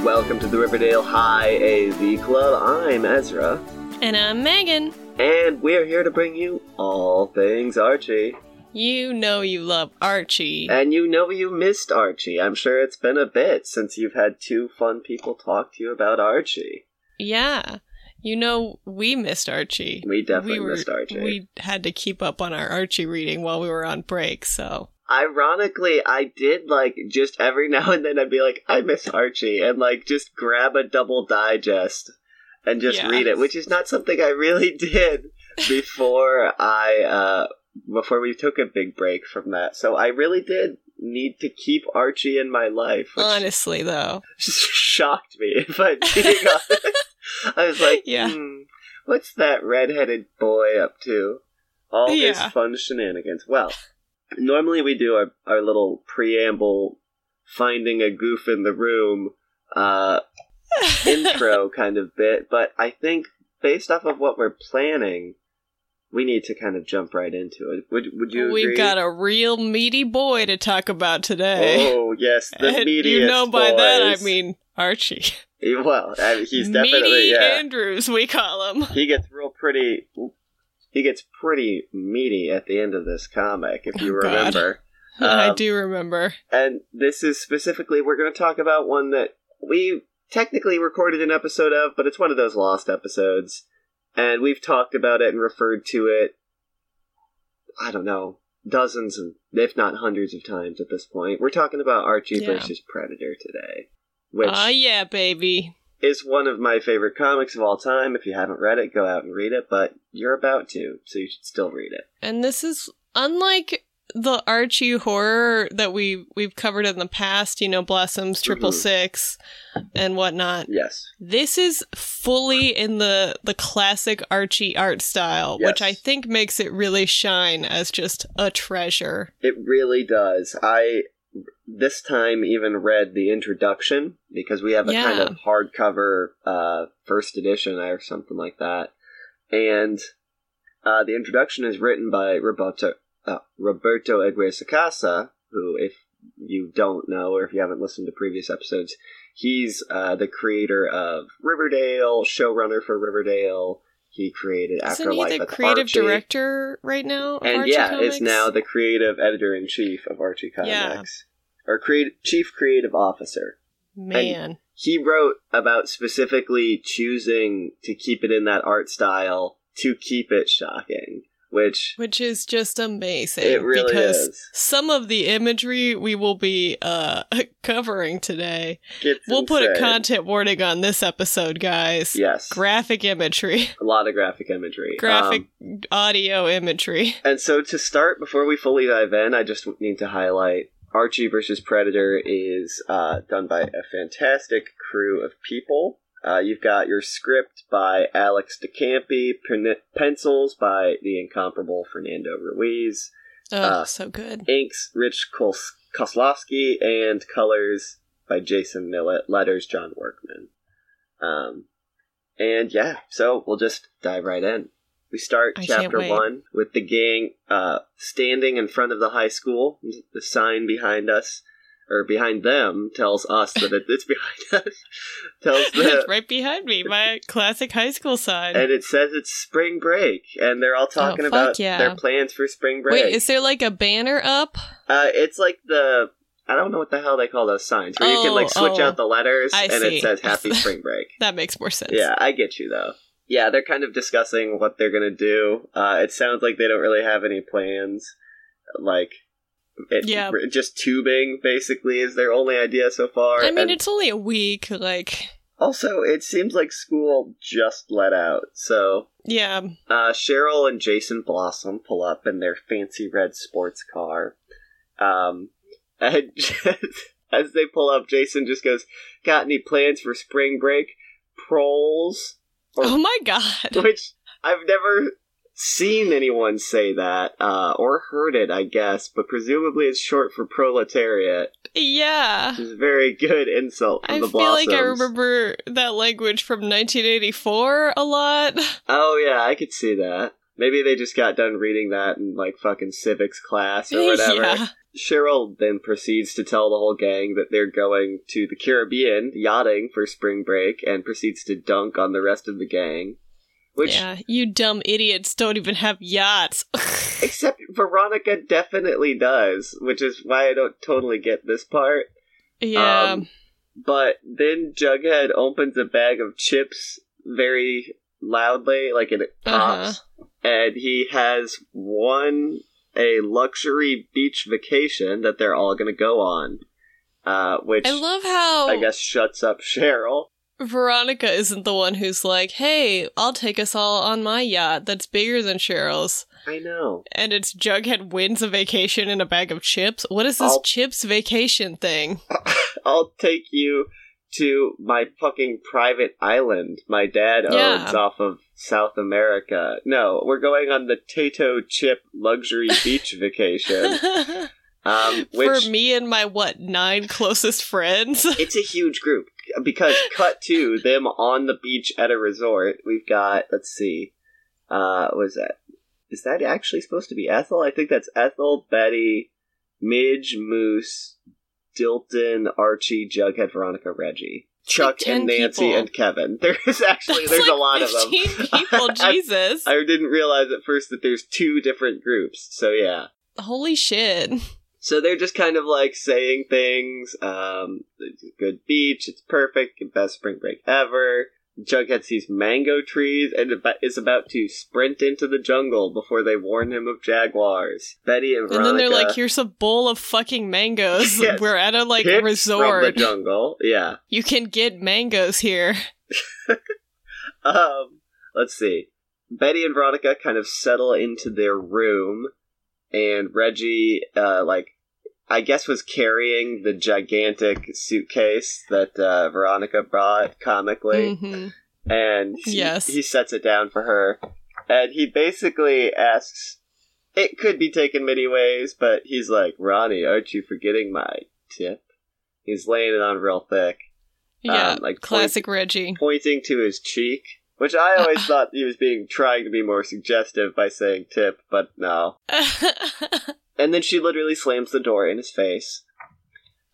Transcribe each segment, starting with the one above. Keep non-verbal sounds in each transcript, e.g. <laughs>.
And welcome to the Riverdale High AV Club. I'm Ezra, And I'm Megan. and we're here to bring you all things Archie. You know you love Archie. And you know you missed Archie. I'm sure it's been a bit since you've had two fun people talk to you about Archie. yeah. You know we missed Archie. We definitely we were, missed Archie. We had to keep up on our Archie reading while we were on break, so. Ironically, I did like just every <laughs> now and then I'd be like, I miss Archie, and like just grab a double digest and just Yeah. read it, which is not something I really <laughs> did before I uh before we took a big break from that. So I really did need to keep Archie in my life, which Honestly, though. <laughs> shocked me if I'm being honest. I was like, Yeah. hmm, what's that redheaded boy up to? All his fun shenanigans. Well, normally we do our, our little preamble, finding a goof in the room uh, <laughs> intro kind of bit, but I think based off of what we're planning, we need to kind of jump right into it. Would Would you? We've agree? got a real meaty boy to talk about today. Oh yes, the <laughs> and meatiest you know by that I mean Archie. well, I mean, he's definitely meaty yeah. Andrews, we call him. he gets real pretty he gets pretty meaty at the end of this comic if you Oh, remember <laughs> I Um, do remember. and this is specifically we're going to talk about one that we technically recorded an episode of but it's one of those lost episodes and we've talked about it and referred to it i don't know dozens and if not hundreds of times at this point we're talking about archie Yeah. versus predator today which Ah, yeah, baby. Is one of my favorite comics of all time. If you haven't read it, go out and read it, but you're about to, so you should still read it. And this is unlike the Archie horror that we we've covered in the past, you know, Blossoms, Triple Mhm. Six, and whatnot. Yes. This is fully in the the classic Archie art style, which I think makes it really shine as just a treasure. It really does. I this time even read the introduction because we have a kind of hardcover uh, first edition or something like that, and uh, the introduction is written by Roberto uh, Roberto Aguirre-Sacasa, who, if you don't know or if you haven't listened to previous episodes, he's uh, the creator of Riverdale, showrunner for Riverdale. He created Isn't Afterlife he the at the creative Archie. director right now? And Archie yeah, Comics? is now the creative editor in chief of Archie Comics, Yeah. Or create chief creative officer. man. He wrote about specifically choosing to keep it in that art style to keep it shocking, which which is just amazing. It really because is. some of the imagery we will be uh, <laughs> covering today, we'll put a content warning on this episode, guys. Yes, Graphic imagery, a lot of graphic imagery. graphic Um, audio imagery. And so to start, before we fully dive in, I just need to highlight Archie versus Predator is uh, done by a fantastic crew of people. Uh, you've got your script by Alex de Campi, pen- pencils by the incomparable Fernando Ruiz, Oh, uh, so good. inks Rich Kos- Koslowski, and colors by Jason Millett, letters John Workman. Um, and yeah, so we'll just dive right in. We start I chapter one with the gang uh, standing in front of the high school. The sign behind us, or behind them, tells us that it, it's behind <laughs> us. tells <laughs> the it's right behind me, my classic high school sign. and it says it's spring break, and they're all talking Oh, about yeah. their plans for spring break. Wait, is there like a banner up? Uh, it's like the I don't know what the hell they call those signs where you can like Oh, switch oh. out the letters I and see. it says Happy <laughs> Spring Break. That makes more sense. yeah, I get you though. Yeah, they're kind of discussing what they're gonna do. Uh, it sounds like they don't really have any plans. Like, it, Yeah. just tubing basically is their only idea so far. I mean, and it's only a week. Like, also it seems like school just let out. So yeah, Uh, Cheryl and Jason Blossom pull up in their fancy red sports car. Um, <laughs> and as they pull up, Jason just goes, "Got any plans for spring break?" Proles, Or- oh my god. which I've never seen anyone say that uh, or heard it. I guess, but presumably it's short for proletariat. Yeah. Which is a very good insult from I the feel Blossoms. like I remember that language from 1984 a lot. Oh yeah, I could see that. Maybe they just got done reading that in like fucking civics class or <laughs> whatever. yeah. Cheryl then proceeds to tell the whole gang that they're going to the Caribbean yachting for spring break and proceeds to dunk on the rest of the gang. Which, yeah, you dumb idiots don't even have yachts. <laughs> except Veronica definitely does, which is why I don't totally get this part. yeah. Um, but then Jughead opens a bag of chips very loudly, like it pops, and he has won a luxury beach vacation that they're all going to go on. Uh, which I love how I guess shuts up <laughs> Cheryl. Veronica isn't the one who's like, hey, I'll take us all on my yacht that's bigger than Cheryl's. I know. And it's Jughead wins a vacation in a bag of chips. What is this I'll- chips vacation thing? <laughs> I'll take you to my fucking private island my dad Yeah. owns off of South America. No, we're going on the Tato Chip luxury <laughs> beach vacation. <laughs> Um, which For me and my what nine closest friends. it's a huge group because cut to them on the beach at a resort. We've got let's see, uh, what is that? Is that actually supposed to be Ethel? I think that's Ethel, Betty, Midge, Moose, Dilton, Archie, Jughead, Veronica, Reggie, Chuck, like and Nancy, people. and Kevin. <laughs> There is actually That's there's a like lot of them. 15 people, <laughs> I- Jesus. I didn't realize at first that there's two different groups. So yeah. Holy shit. So they're just kind of like saying things. Um, good beach. It's perfect. Best spring break ever. Jughead sees mango trees and is about to sprint into the jungle before they warn him of jaguars. Betty and And then they're like, here's a bowl of fucking mangoes. <laughs> Yes. We're at a like resort from the jungle. Yeah. <laughs> You can get mangoes here. <laughs> Um, let's see. Betty and Veronica kind of settle into their room, and Reggie, uh, like, I guess was carrying the gigantic suitcase that uh, Veronica brought comically, hmm and he, Yes. he sets it down for her, and he basically asks, "It could be taken many ways, but he's like, Ronnie, aren't you forgetting my tip?" He's laying it on real thick, Yeah, Um, like classic Reggie. pointing to his cheek, which I always thought he was being trying to be more suggestive by saying tip, but no. <laughs> And then she literally slams the door in his face.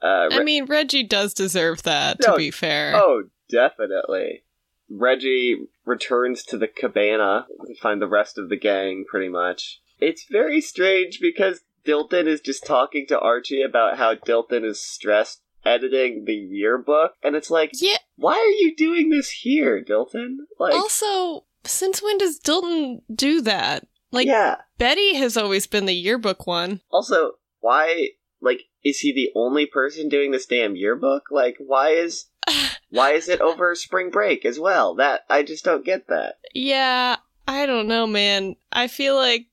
Uh, I mean, Reggie does deserve that, to be fair. oh, definitely. Reggie returns to the cabana to find the rest of the gang, pretty much. It's very strange because Dilton is just talking to Archie about how Dilton is stressed editing the yearbook, and it's like, Yeah, why are you doing this here, Dilton? Like, also, since when does Dilton do that? Like, yeah. Betty has always been the yearbook one. Also, why like is he the only person doing this damn yearbook? Like why is <sighs> why is it over spring break as well? That I just don't get that. yeah, I don't know, man. I feel like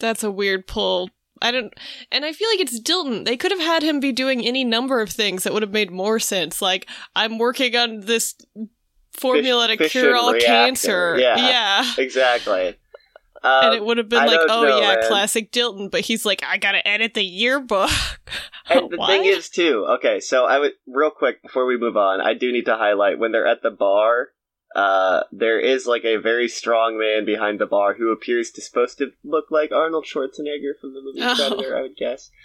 that's a weird pull. I don't, and I feel like it's Dilton. They could have had him be doing any number of things that would have made more sense. Like, I'm working on this formula to fission cure all reactor. cancer. Yeah. yeah. Exactly. Um, and it would have been I like, oh know, yeah, man. classic Dilton. But he's like, I gotta edit the yearbook. <laughs> and the thing is too, okay, so I would real quick before we move on, I do need to highlight when they're at the bar, uh there is like a very strong man behind the bar who appears to supposed to look like Arnold Schwarzenegger from the movie Oh. Predator, I would guess. <laughs>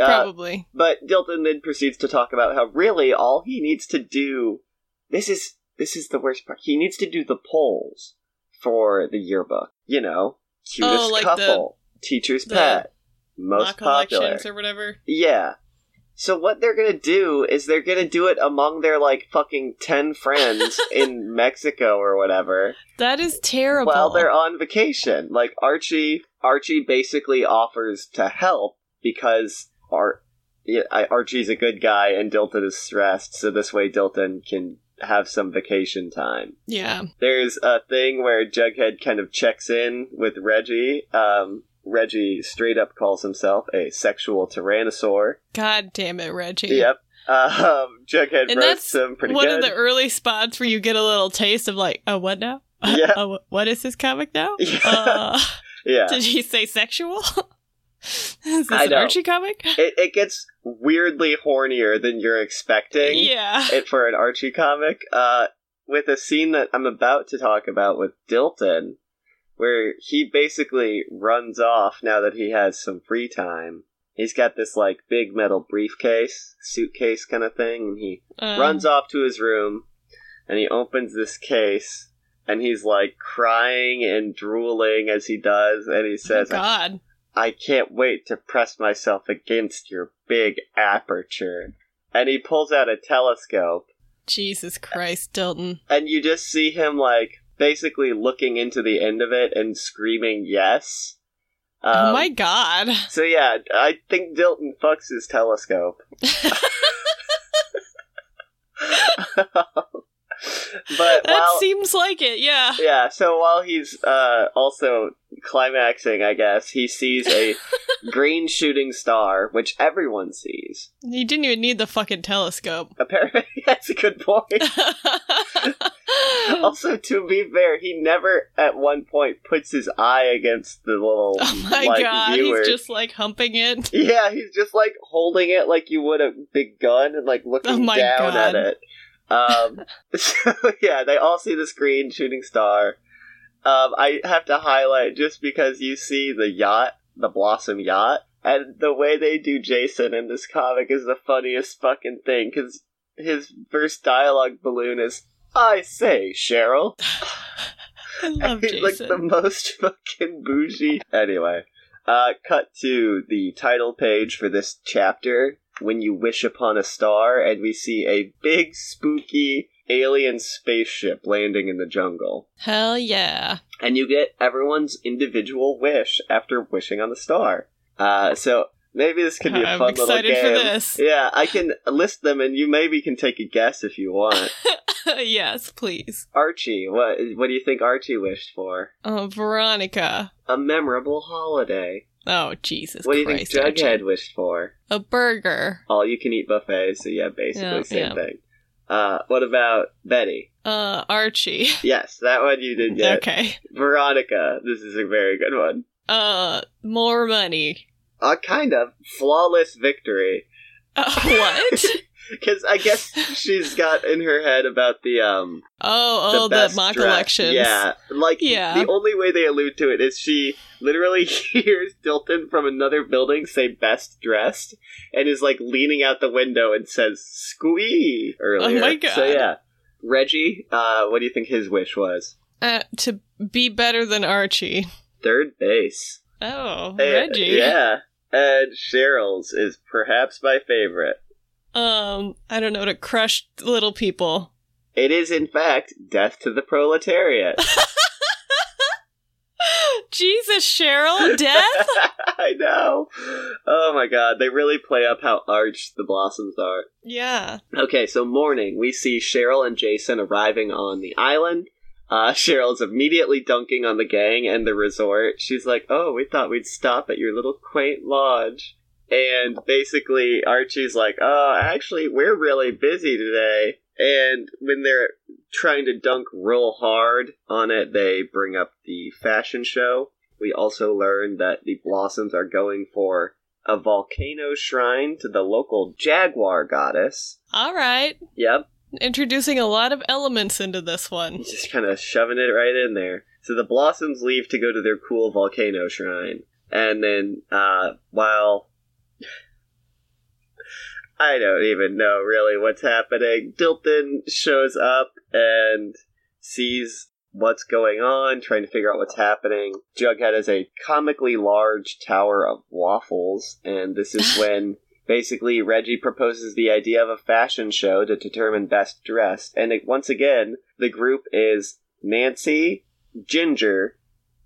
Uh, probably. But Dilton then proceeds to talk about how really all he needs to do this is this is the worst part. He needs to do the polls for the yearbook. You know, cutest Oh, like couple, teacher's the pet, most popular. or whatever. Yeah. So what they're gonna do is they're gonna do it among their like fucking ten friends <laughs> in Mexico or whatever That is terrible. while they're on vacation. Like Archie, Archie basically offers to help because Ar- yeah, Archie's a good guy and Dilton is stressed, so this way Dilton can have some vacation time. yeah. There's a thing where Jughead kind of checks in with Reggie. Um, Reggie straight up calls himself a sexual tyrannosaur. God damn it, Reggie. Yep. Um, Jughead And roasts that's him pretty one good. of the early spots where you get a little taste of like, oh, what now? Yeah. <laughs> oh, what is this comic now? <laughs> Yeah. Uh, <laughs> yeah. did he say sexual? is this I an know. Archie comic? It, it gets weirdly hornier than you're expecting. Yeah. it for an Archie comic. Uh, with a scene that I'm about to talk about with Dilton, where he basically runs off now that he has some free time. He's got this like big metal briefcase, suitcase kind of thing, and he Um, runs off to his room and he opens this case and he's like crying and drooling as he does and he oh says God. I can't wait to press myself against your big aperture. And he pulls out a telescope Jesus Christ, Dilton. and you just see him like basically looking into the end of it and screaming yes. oh Um, my God. So yeah, I think Dilton fucks his telescope. <laughs> <laughs> but that while seems like it, yeah. yeah, so while he's uh, also climaxing, I guess he sees a <laughs> green shooting star, which everyone sees. You didn't even need the fucking telescope. Apparently, that's a good point. <laughs> also, to be fair, he never at one point puts his eye against the little oh my like, god, viewer. he's just like humping it. Yeah, he's just like holding it like you would a big gun and like looking Oh my down God. at it. Um, <laughs> so yeah, they all see the screen shooting star. Um, I have to highlight just because you see the yacht, the Blossom yacht, and the way they do Jason in this comic is the funniest fucking thing because his first dialogue balloon is, "I say, Cheryl." <sighs> <laughs> I love He's like the most <laughs> fucking bougie. Anyway, uh, cut to the title page for this chapter. When you wish upon a star, and we see a big spooky alien spaceship landing in the jungle. Hell yeah. And you get everyone's individual wish after wishing on the star. Uh, so maybe this could be a I'm fun little excited game. for this. Yeah, I can list them, and you maybe can take a guess if you want. <laughs> yes, please. Archie, what what do you think Archie wished for? Oh, Veronica. A memorable holiday. Oh, Jesus What do you Christ. think Archie. Jughead wished for? A burger. All you can eat buffet, so yeah, basically Yeah, same yeah. thing. Uh, what about Betty? Uh, Archie. <laughs> Yes, that one you did get. Okay. Veronica, this is a very good one. Uh, more money. Uh, kind of. Flawless victory. Uh, what? <laughs> Because I guess she's got in her head about the, um, Oh, oh, the, mock dress. elections. Yeah. Like, Yeah. the only way they allude to it is she literally <laughs> hears Dilton from another building say best dressed and is like leaning out the window and says squee earlier. Oh my God. So yeah. Reggie, uh, what do you think his wish was? Uh, to be better than Archie. Third base. Oh, Reggie. Yeah. And Cheryl's is perhaps my favorite. Um, I don't know, to crush little people. It is, in fact, death to the proletariat. <laughs> Jesus, Cheryl, death? <laughs> I know. Oh my god, they really play up how arch the blossoms are. yeah. Okay, so morning, we see Cheryl and Jason arriving on the island. Uh, Cheryl's immediately dunking on the gang and the resort. She's like, "Oh, we thought we'd stop at your little quaint lodge." And basically, Archie's like, "Oh, actually, we're really busy today." And when they're trying to dunk real hard on it, they bring up the fashion show. We also learn that the Blossoms are going for a volcano shrine to the local jaguar goddess. All right. Yep, Introducing a lot of elements into this one. just kind of shoving it right in there. So the Blossoms leave to go to their cool volcano shrine. And then, uh, while. I don't even know really what's happening. Dilton shows up and sees what's going on, trying to figure out what's happening. Jughead has a comically large tower of waffles, and this is <laughs> when basically Reggie proposes the idea of a fashion show to determine best dressed. And it, once again, the group is Nancy, Ginger,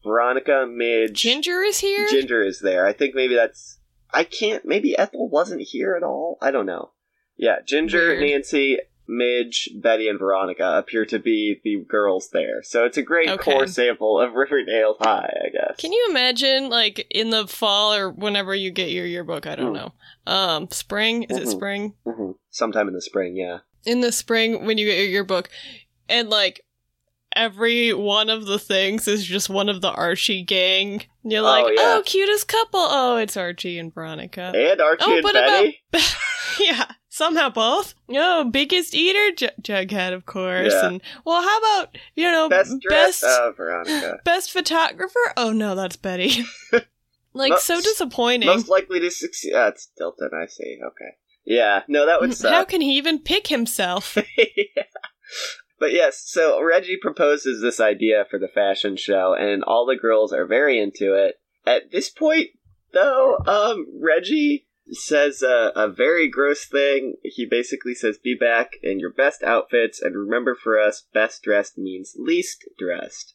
Veronica, Midge. Ginger is here? Ginger is there. I think maybe that's. I can't. Maybe Ethel wasn't here at all. I don't know. Yeah, Ginger, Weird. Nancy, Midge, Betty, and Veronica appear to be the girls there. So it's a great Okay. core sample of <laughs> Riverdale High, I guess. Can you imagine, like, in the fall or whenever you get your yearbook? I don't Hmm. know. Um, spring? Is it Mhm. spring? hmm Sometime in the spring, yeah. In the spring, when you get your yearbook, and, like, every one of the things is just one of the Archie gang. And You're Oh, like, yeah. oh, cutest couple. Oh, it's Archie and Veronica. And Archie Oh, and but Betty. <laughs> yeah. Somehow both. Oh, biggest eater, J- Jughead, of course. Yeah. And well, how about you know Best dress, best uh, Veronica. <laughs> best photographer? Oh no, that's Betty. <laughs> like Most- so disappointing. Most likely to succeed. That's Dilton, I see. Okay. Yeah, no, that would How can he even pick himself? <laughs> yeah. But yes, so Reggie proposes this idea for the fashion show, and all the girls are very into it. At this point, though, um, Reggie says a, a very gross thing. He basically says, Be back in your best outfits, and remember for us, best dressed means least dressed.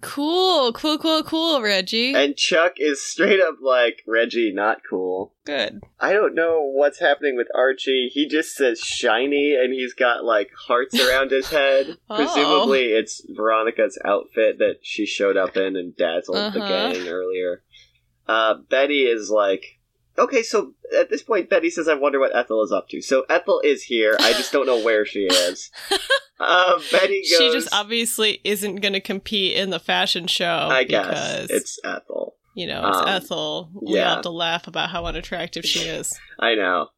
cool, cool, cool, cool, Reggie. And Chuck is straight up like, Reggie, not cool. Good. I don't know what's happening with Archie. He just says shiny and he's got like hearts around his head. <laughs> Oh. Presumably it's Veronica's outfit that she showed up in and dazzled the Uh-huh. gang earlier. Uh, Betty is like, okay, so at this point, Betty says, I wonder what Ethel is up to. So Ethel is here. I just don't know where she is. <laughs> uh, Betty goes, She just obviously isn't going to compete in the fashion show. I guess because, it's Ethel. you know, it's um, Ethel. We yeah. have to laugh about how unattractive she is. <laughs> I know.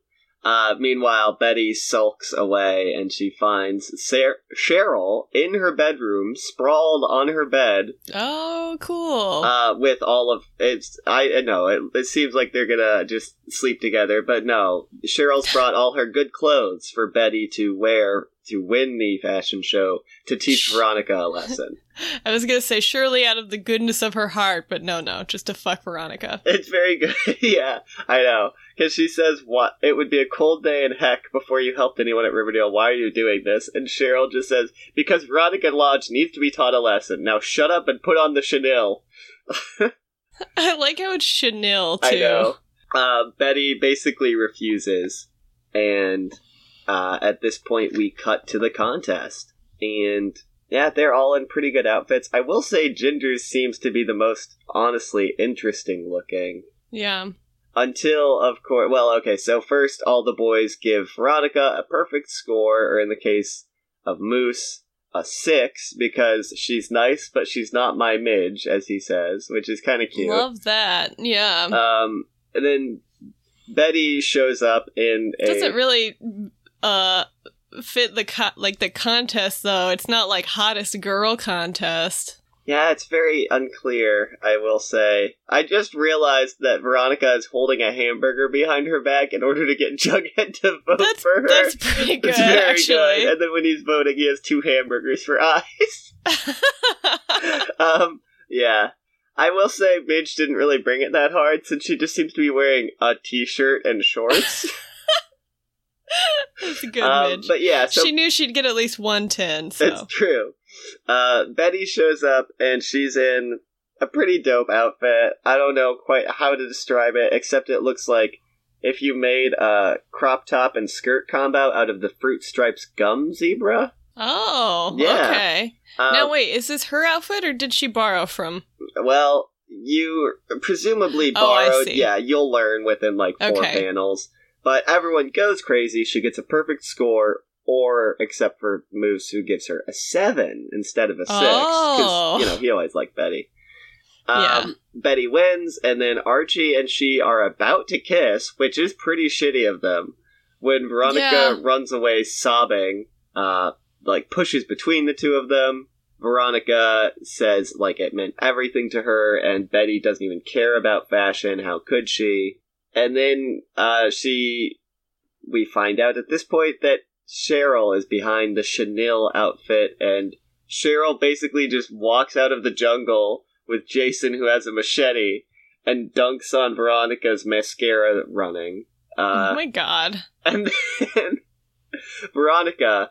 Uh, meanwhile, Betty sulks away and she finds Sar- Cheryl in her bedroom, sprawled on her bed, Oh, cool. uh, with all of it's. I know it, it seems like they're gonna just sleep together, but no. Cheryl's brought all her good clothes for Betty to wear to win the fashion show to teach Veronica a lesson. <laughs> I was going to say, surely out of the goodness of her heart, but no, no, just to fuck Veronica. It's very good. <laughs> yeah, I know. Because she says, "What? It would be a cold day in heck before you helped anyone at Riverdale. Why are you doing this?" And Cheryl just says, "Because Veronica Lodge needs to be taught a lesson. Now shut up and put on the chenille." <laughs> I like how it's Chanel, too. I know. Uh, Betty basically refuses, and uh, at this point, we cut to the contest, and yeah, they're all in pretty good outfits. I will say, Ginger's seems to be the most honestly interesting looking. Yeah. Until, of course, well, okay, so first all the boys give Veronica a perfect score, or in the case of Moose, a six, because she's nice, but she's not my midge, as he says, which is kind of cute. Love that. Yeah. Um, and then Betty shows up in a. Doesn't really uh fit the co- like the contest though. It's not like hottest girl contest. yeah, it's very unclear, I will say. I just realized that Veronica is holding a hamburger behind her back in order to get <laughs> Jughead to vote That's for her. that's pretty good very actually. good. And then when he's voting, he has two hamburgers for eyes. <laughs> um, yeah. I will say Midge didn't really bring it that hard since she just seems to be wearing a t-shirt and shorts. <laughs> <laughs> that's a good um, Midge. but yeah, so she knew she'd get at least one ten. So it's true. Uh, Betty shows up and she's in a pretty dope outfit. I don't know quite how to describe it, except it looks like if you made a crop top and skirt combo out of the Fruit Stripes gum zebra. oh Yeah. okay. Um, now wait, is this her outfit or did she borrow from? Well, you presumably Oh, borrowed. see. yeah, you'll learn within like four Okay. panels. But everyone goes crazy. She gets a perfect score, or except for Moose, who gives her a seven instead of a six. Oh. you know he always liked Betty. Um, Yeah. Betty wins, and then Archie and she are about to kiss, which is pretty shitty of them. When Veronica Yeah. runs away sobbing, uh, like pushes between the two of them. Veronica says like it meant everything to her, and Betty doesn't even care about fashion. How could she? And then uh, she, we find out at this point that Cheryl is behind the Chanel outfit, and Cheryl basically just walks out of the jungle with Jason, who has a machete, and dunks on Veronica's mascara running. Uh, oh my god. and then Veronica,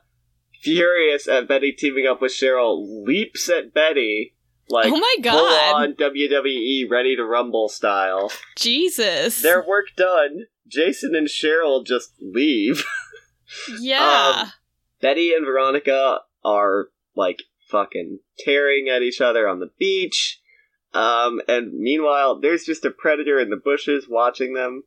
furious at Betty teaming up with Cheryl, leaps at Betty like oh my full god. on WWE Ready to Rumble style. Jesus. Their work done. Jason and Cheryl just leave. <laughs> yeah. um, Betty and Veronica are like fucking tearing at each other on the beach. Um, and meanwhile, there's just a predator in the bushes watching them.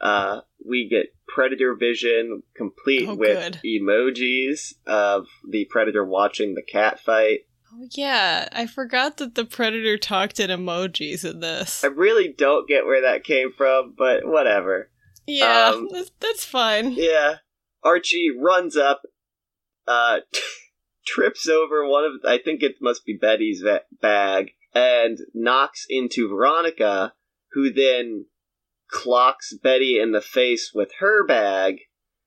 Uh, we get predator vision complete Oh, with good. emojis of the predator watching the cat fight. Oh yeah. I forgot that the predator talked in emojis in this. I really don't get where that came from, but whatever. Yeah, um, that's, that's fine. Yeah. Archie runs up, uh, <laughs> trips over one of, I think it must be Betty's va- bag, and knocks into Veronica, who then clocks Betty in the face with her bag.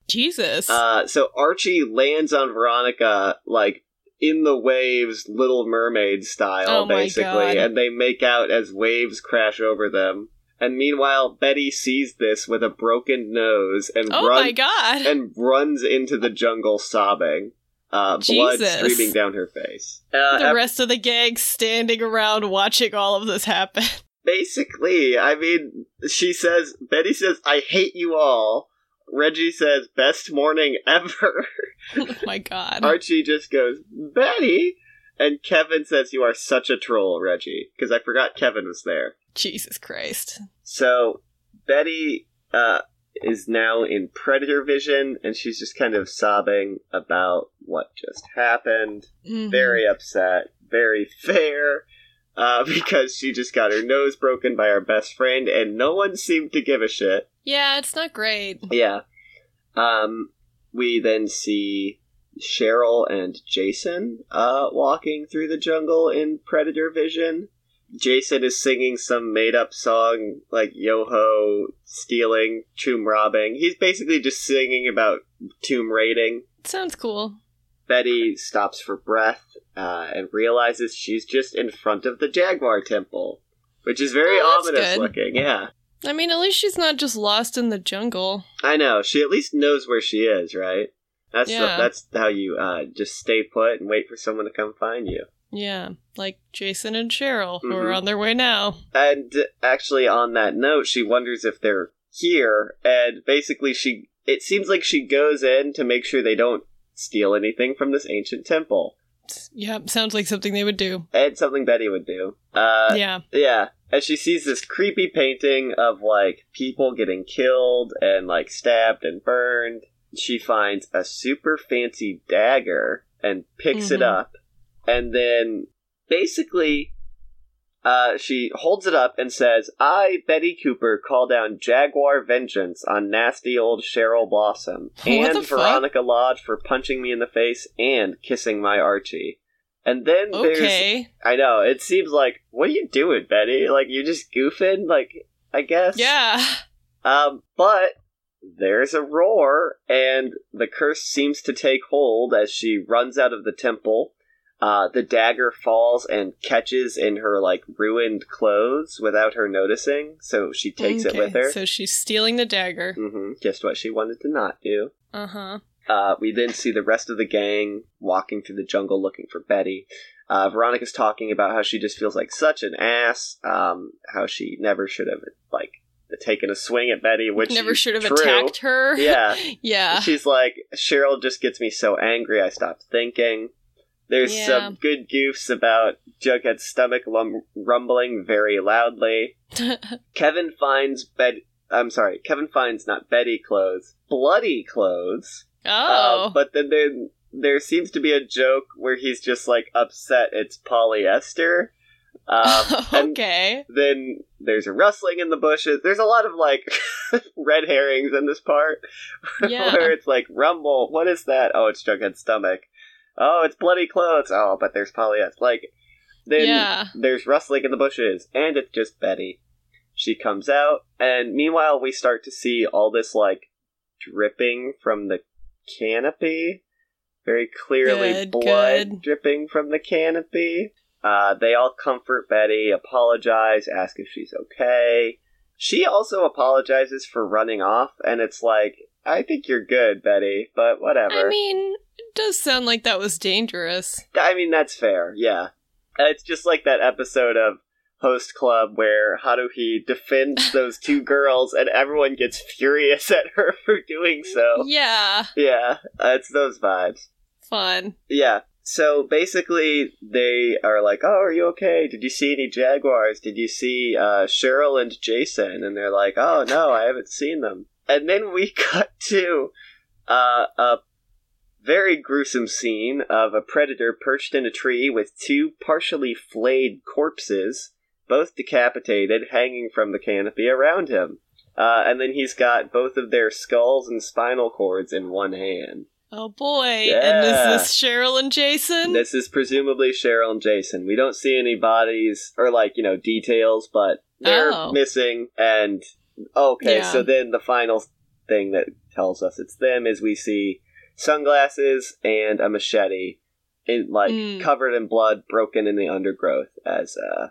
Jesus. Uh, so Archie lands on Veronica, like, in the waves, Little Mermaid style, Oh basically, and they make out as waves crash over them. And meanwhile, Betty sees this with a broken nose and oh run- god. and runs into the jungle sobbing, uh, blood streaming down her face. Uh, the rest of the gang standing around watching all of this happen. <laughs> basically, I mean, she says, Betty says, I hate you all. Reggie says, best morning ever. <laughs> oh my god. Archie just goes, Betty! And Kevin says, You are such a troll, Reggie. Because I forgot Kevin was there. Jesus Christ. So, Betty uh, is now in predator vision, and she's just kind of sobbing about what just happened. Mhm. Very upset, very fair. Uh, <laughs> because she just got her nose broken by our best friend, and no one seemed to give a shit. Yeah, it's not great. Yeah. Um, we then see Cheryl and Jason uh, walking through the jungle in Predator Vision. Jason is singing some made up song like yo ho, stealing, tomb robbing. He's basically just singing about tomb raiding. Sounds cool. Betty stops for breath uh, and realizes she's just in front of the Jaguar Temple, which is very Oh, ominous good. looking. Yeah. I mean, at least she's not just lost in the jungle. I know. She at least knows where she is, right? That's the- that's how you uh, just stay put and wait for someone to come find you. Yeah, like Jason and Cheryl, who are Mhm. on their way now. And actually, on that note, she wonders if they're here, and basically, she it seems like she goes in to make sure they don't steal anything from this ancient temple, Yeah, sounds like something they would do. and something Betty would do. Uh, yeah. Yeah, as she sees this creepy painting of like people getting killed and like stabbed and burned, she finds a super fancy dagger and picks it Mhm. up. And then basically, uh, she holds it up and says, I, Betty Cooper, call down Jaguar vengeance on nasty old Cheryl Blossom and the fuck? Veronica Lodge for punching me in the face and kissing my Archie. And then there's Okay. I know. It seems like, what are you doing, Betty? Like, you're just goofing? Like, I guess. Yeah. Um, but there's a roar, and the curse seems to take hold as she runs out of the temple. Uh, the dagger falls and catches in her, like, ruined clothes without her noticing, so she takes it with her. So she's stealing the dagger. Mm-hmm, Just what she wanted to not do. Uh huh. Uh, we then see the rest of the gang walking through the jungle looking for Betty. Uh, Veronica's talking about how she just feels like such an ass, um, how she never should have like taken a swing at Betty, which Never should have true. attacked her. <laughs> Yeah, <laughs> yeah. she's like Cheryl just gets me so angry I stopped thinking. There's Yeah. some good goofs about Jughead's stomach lum- rumbling very loudly. <laughs> Kevin finds bed. I'm sorry, Kevin finds not Betty clothes, bloody clothes. Oh. Uh, but then there there seems to be a joke where he's just like upset it's polyester. Um, <laughs> okay. then there's a rustling in the bushes. There's a lot of like <laughs> red herrings in this part <laughs> Yeah. where it's like rumble. What is that? Oh, it's Jughead's stomach. Oh, it's bloody clothes. Oh, but there's polyester. Like then Yeah. there's rustling in the bushes, and it's just Betty. She comes out, and meanwhile we start to see all this like dripping from the canopy. Very clearly Good, blood good. dripping from the canopy. Uh, they all comfort Betty, apologize, ask if she's okay. She also apologizes for running off, and it's like, I think you're good, Betty, but whatever. I mean, it does sound like that was dangerous. I mean, that's fair, yeah. It's just like that episode of Host Club where Haruhi defends <laughs> those two girls and everyone gets furious at her <laughs> for doing so. Yeah. Yeah, uh, it's those vibes. Fun. Yeah. So basically, they are like, "Oh, are you okay? Did you see any jaguars? Did you see uh, Cheryl and Jason?" And they're like, "Oh no, I haven't seen them." And then we <laughs> cut to uh, a very gruesome scene of a predator perched in a tree with two partially flayed corpses, both decapitated, hanging from the canopy around him. Uh, and then he's got both of their skulls and spinal cords in one hand. Oh boy. Yeah. And is this Cheryl and Jason? This is presumably Cheryl and Jason. We don't see any bodies or like, you know, details, but they're Oh. missing and okay, Yeah. so then the final thing that tells us it's them is we see sunglasses and a machete in like Mm. covered in blood, broken in the undergrowth as uh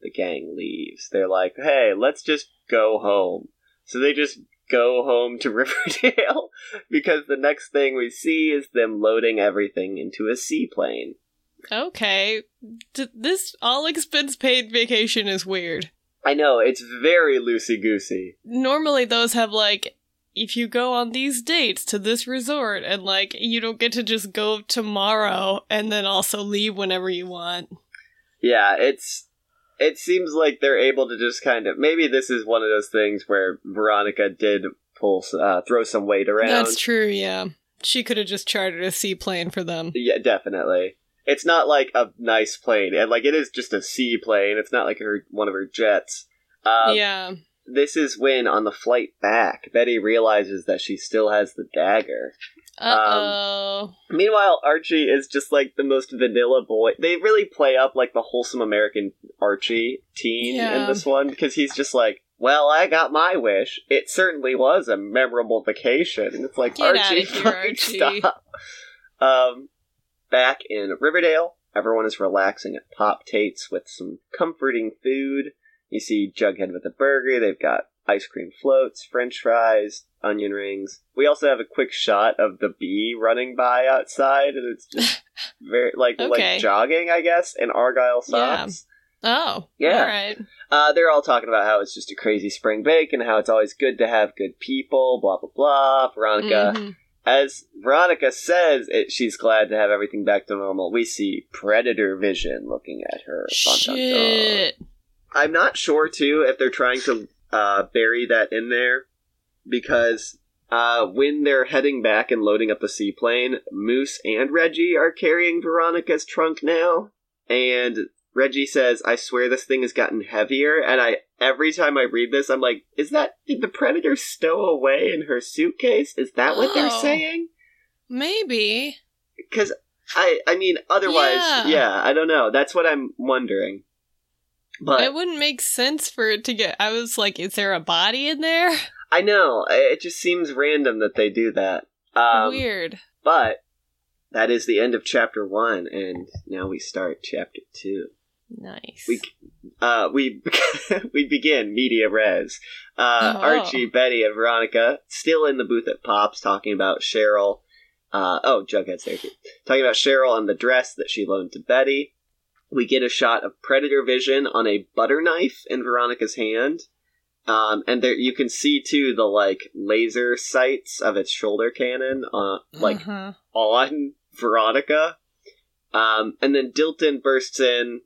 the gang leaves. They're like, "Hey, let's just go home." So they just go home to <laughs> Riverdale because the next thing we see is them loading everything into a seaplane. okay. D- this all expense paid vacation is weird. I know, it's very loosey goosey. Normally those have like if you go on these dates to this resort and like you don't get to just go tomorrow and then also leave whenever you want. Yeah, it's it seems like they're able to just kind of maybe this is one of those things where Veronica did pull uh, throw some weight around. That's true, yeah. She could have just chartered a seaplane for them. Yeah, definitely. It's not like a nice plane, and like it is just a seaplane. It's not like her one of her jets. Um, yeah. This is when on the flight back, Betty realizes that she still has the dagger. Uh oh. Meanwhile, Archie is just like the most vanilla boy. They really play up like the wholesome American Archie teen in this one because he's just like, "Well, I got my wish. It certainly was a memorable vacation." And it's like, Get Archie, here, Archie. stop. Um, back in Riverdale, everyone is relaxing at Pop Tate's with some comforting food. You see Jughead with a burger. They've got ice cream floats, French fries, onion rings. We also have a quick shot of the bee running by outside, and it's just <laughs> very like Okay. like jogging, I guess, in argyle Yeah. socks. Oh. Yeah. All right. Uh, they're all talking about how it's just a crazy spring break and how it's always good to have good people. Blah blah blah. Veronica, Mhm. as Veronica says, it, she's glad to have everything back to normal. We see Predator Vision looking at her. Dun, dun, dun. Shit. I'm not sure too if they're trying to uh, bury that in there because uh, when they're heading back and loading up the seaplane, Moose and Reggie are carrying Veronica's trunk now, and Reggie says, "I swear this thing has gotten heavier." And I every time I read this, I'm like, "Is that did the Predator stow away in her suitcase? Is that what they're Oh. saying?" Maybe. Because I I mean, otherwise, Yeah. yeah, I don't know. That's what I'm wondering. But it wouldn't make sense for it to get. I was like, is there a body in there? <laughs> I know it just seems random that they do that. Um, Weird. But that is the end of chapter one, and now we start chapter two. Nice. We uh, we <laughs> we begin media res. Uh, Oh. Archie, Betty, and Veronica still in the booth at Pops talking about Cheryl. Uh, oh, Jughead's there too. Talking about Cheryl and the dress that she loaned to Betty. We get a shot of Predator Vision on a butter knife in Veronica's hand. Um, and there you can see too the like laser sights of its shoulder cannon, uh, like Uh-huh. on Veronica. Um, and then Dilton bursts in,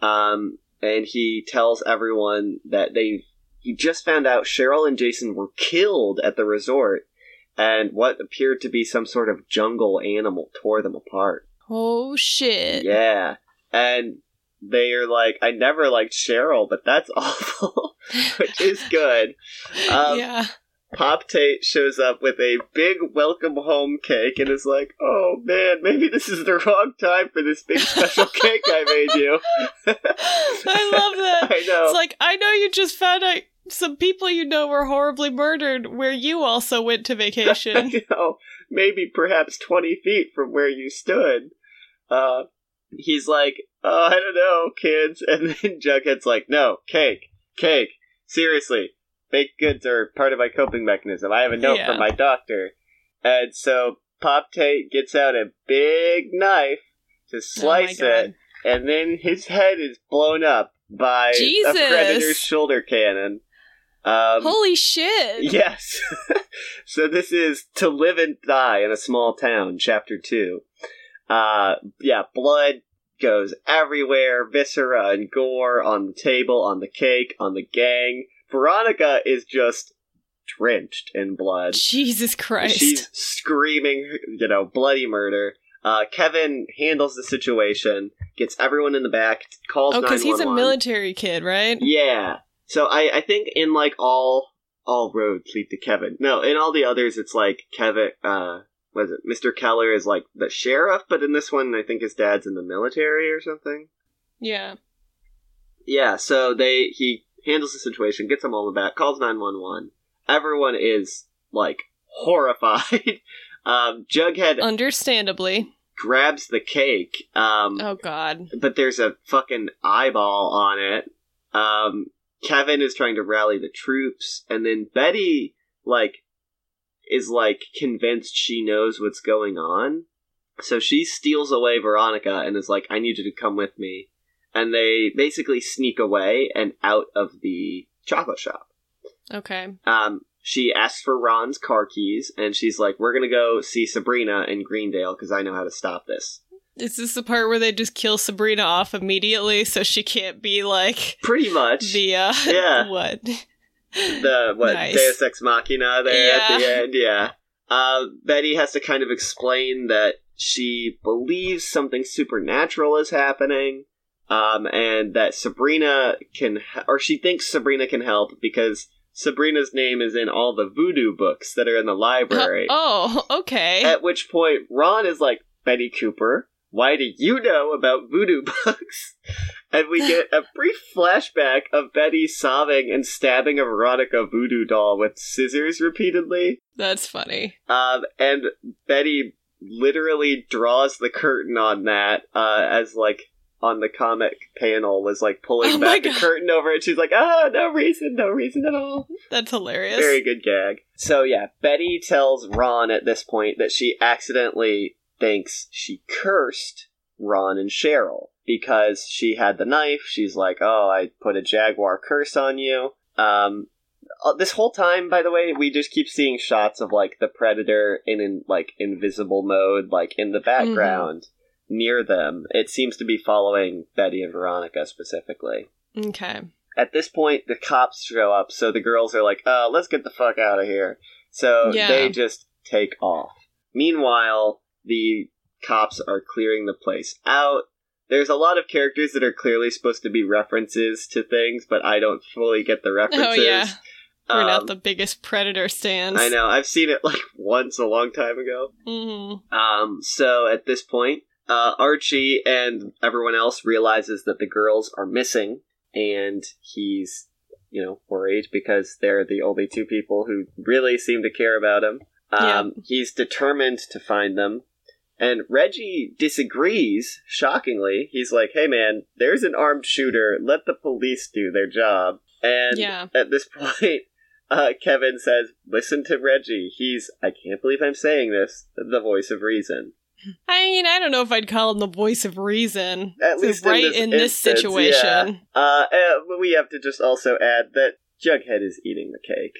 um, and he tells everyone that they he just found out Cheryl and Jason were killed at the resort, and what appeared to be some sort of jungle animal tore them apart. Oh shit. Yeah, and they are like, I never liked Cheryl, but that's <laughs> awful, which is good. Um, yeah. Pop Tate shows up with a big welcome home cake and is like, "Oh man, maybe this is the wrong time for this big special <laughs> cake I made you." I love that. <laughs> I know. It's like I know you just found out some people you know were horribly murdered where you also went to vacation. I know. Maybe perhaps twenty feet from where you stood. Uh, he's like, "Oh, I don't know, kids," <laughs> and then Jughead's like, "No, cake, cake. Seriously, baked goods are part of my coping mechanism. I have a note Yeah. from my doctor." And so Pop Tate gets out a big knife to slice Oh it, and then his head is blown up by Jesus. a predator's shoulder cannon. Um, Holy shit. Yes. <laughs> so this is To Live and Die in a Small Town, Chapter 2. Uh, yeah, blood goes everywhere, viscera and gore on the table, on the cake, on the gang. Veronica is just drenched in blood. Jesus Christ. She's screaming, you know, bloody murder. Uh, Kevin handles the situation, gets everyone in the back, calls oh, because he's a military kid, right? Yeah. So I, I think in like all all roads lead to Kevin. No, in all the others, it's like Kevin. Uh, was it Mr. Keller is like the sheriff, but in this one, I think his dad's in the military or something. Yeah. Yeah, so they he handles the situation, gets them all the back, calls nine one one. Everyone is like horrified. <laughs> um, Jughead Understandably. grabs the cake. Um, Oh god. but there's a fucking eyeball on it. Um, Kevin is trying to rally the troops, and then Betty, like, is like convinced she knows what's going on. So she steals away Veronica and is like, I need you to come with me. And they basically sneak away and out of the chocolate shop. Okay. Um, she asks for Ron's car keys, and she's like, We're gonna go see Sabrina in Greendale because I know how to stop this. Is this the part where they just kill Sabrina off immediately so she can't be like Pretty much. the uh Yeah. <laughs> what? The what Nice. Deus Ex Machina there at the end. Yeah. Uh, Betty has to kind of explain that she believes something supernatural is happening, um, and that Sabrina can, or she thinks Sabrina can help because Sabrina's name is in all the voodoo books that are in the library. oh, okay. At which point, Ron is like, Betty Cooper, why do you know about voodoo <laughs> books? And we get a brief flashback of Betty sobbing and stabbing a Veronica voodoo doll with scissors repeatedly. That's funny. Um, and Betty literally draws the curtain on that, uh, as like on the comic panel was like pulling Oh back the curtain over it. She's like, ah, no reason, no reason at all. That's hilarious. Very good gag. So yeah, Betty tells Ron at this point that she accidentally thinks she cursed Ron and Cheryl because she had the knife. She's like, "Oh, I put a jaguar curse on you." Um, uh, this whole time, by the way, we just keep seeing shots of like the predator in, in like invisible mode, like in the background near them. It seems to be following Betty and Veronica specifically Okay. at this point the cops show up so the girls are like "Oh, let's get the fuck out of here so Yeah. they just take off meanwhile the cops are clearing the place out there's a lot of characters that are clearly supposed to be references to things but i don't fully get the references Oh yeah. We're Um, not the biggest predator stands. i know i've seen it like <laughs> once a long time ago hmm um, so at this point, uh, Archie and everyone else realizes that the girls are missing, and he's, you know, worried because they're the only two people who really seem to care about him. Um, He's determined to find them. And Reggie disagrees, shockingly. He's like, hey man, there's an armed shooter. Let the police do their job. And Yeah. at this <laughs> point, uh, Kevin says, listen to Reggie. He's, I can't believe I'm saying this, the voice of reason. I mean, I don't know if I'd call him the voice of reason. At least right in this, in this instance, situation. Yeah. Uh, uh, but we have to just also add that Jughead is eating the cake.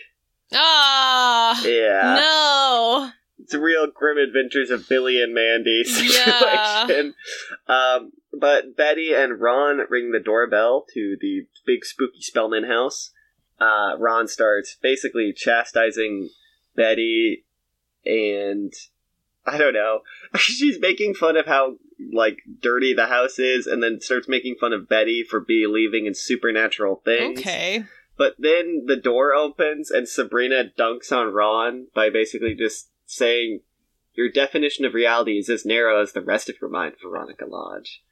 Ah, Yeah. no. It's real grim adventures of Billy and Mandy <laughs> Yeah. situation. Um, but Betty and Ron ring the doorbell to the big spooky Spellman house. Uh, Ron starts basically chastising Betty and I don't know. <laughs> She's making fun of how like dirty the house is and then starts making fun of Betty for believing in supernatural things. Okay. But then the door opens and Sabrina dunks on Ron by basically just saying, Your definition of reality is as narrow as the rest of your mind, Veronica Lodge.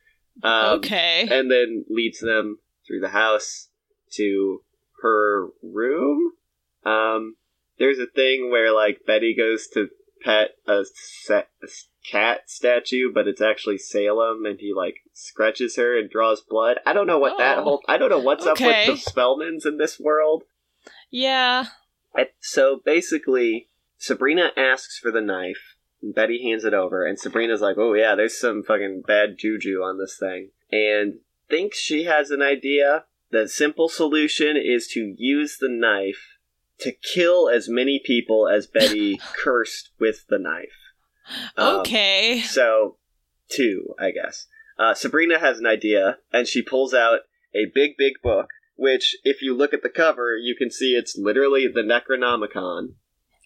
Um, okay. And then leads them through the house to her room. Um, there's a thing where, like, Betty goes to pet a, set, a cat statue, but it's actually Salem, and he, like, scratches her and draws blood. I don't know what that Oh. whole. I don't know what's Okay. up with the Spellmans in this world. yeah. So basically, Sabrina asks for the knife. and Betty hands it over, and Sabrina's like, "Oh yeah, there's some fucking bad juju on this thing," and thinks she has an idea. The simple solution is to use the knife to kill as many people as Betty <laughs> cursed with the knife. Um, Okay. So, two, I guess. Uh, Sabrina has an idea, and she pulls out a big, big book, which, if you look at the cover, you can see it's literally the Necronomicon.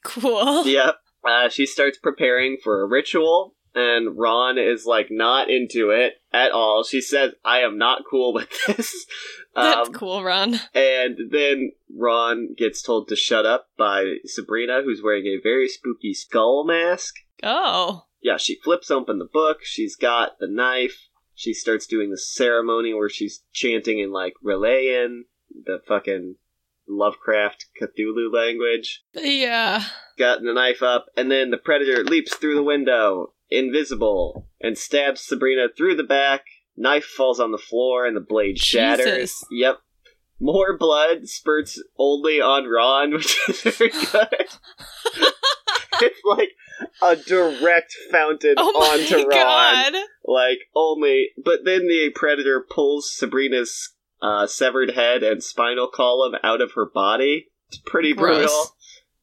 cool. Yep. Uh, she starts preparing for a ritual and Ron is like not into it at all. She says, "I am not cool <laughs> with this." That's Um, cool, Ron. And then Ron gets told to shut up by Sabrina, who's wearing a very spooky skull mask. Oh. Yeah, she flips open the book. She's got the knife. She starts doing the ceremony where she's chanting in like R'lyehian, the fucking Lovecraft Cthulhu language. Yeah. Got the knife up, and then the predator leaps through the window, invisible, and stabs Sabrina through the back. Knife falls on the floor, and the blade shatters. Jesus. Yep. More blood spurts only on Ron, <laughs> which is very good. <laughs> it's like a direct fountain Oh onto Ron. god. Like only, but then the predator pulls Sabrina's uh, severed head and spinal column out of her body. It's pretty Gross. brutal.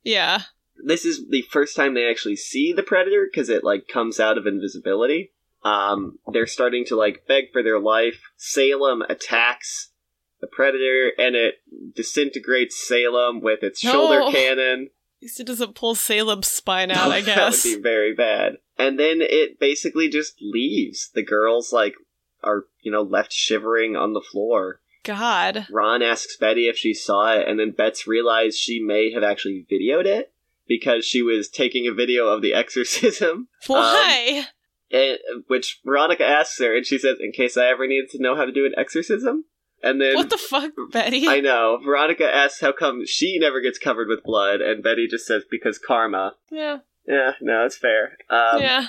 Yeah. This is the first time they actually see the predator because it like comes out of invisibility. Um, they're starting to like beg for their life. Salem attacks the predator and it disintegrates Salem with its shoulder cannon. At least it doesn't pull Salem's spine out, I guess. <laughs> that would be very bad. And then it basically just leaves. The girls like are you know left shivering on the floor. God. Ron asks Betty if she saw it, and then Betts realized she may have actually videoed it because she was taking a video of the exorcism. <laughs> Why? And, which Veronica asks her, and she says, "In case I ever needed to know how to do an exorcism." And then what the fuck, <laughs> Betty? I know Veronica asks how come she never gets covered with blood, and Betty just says because karma. yeah. Yeah, no, it's fair. Um, yeah.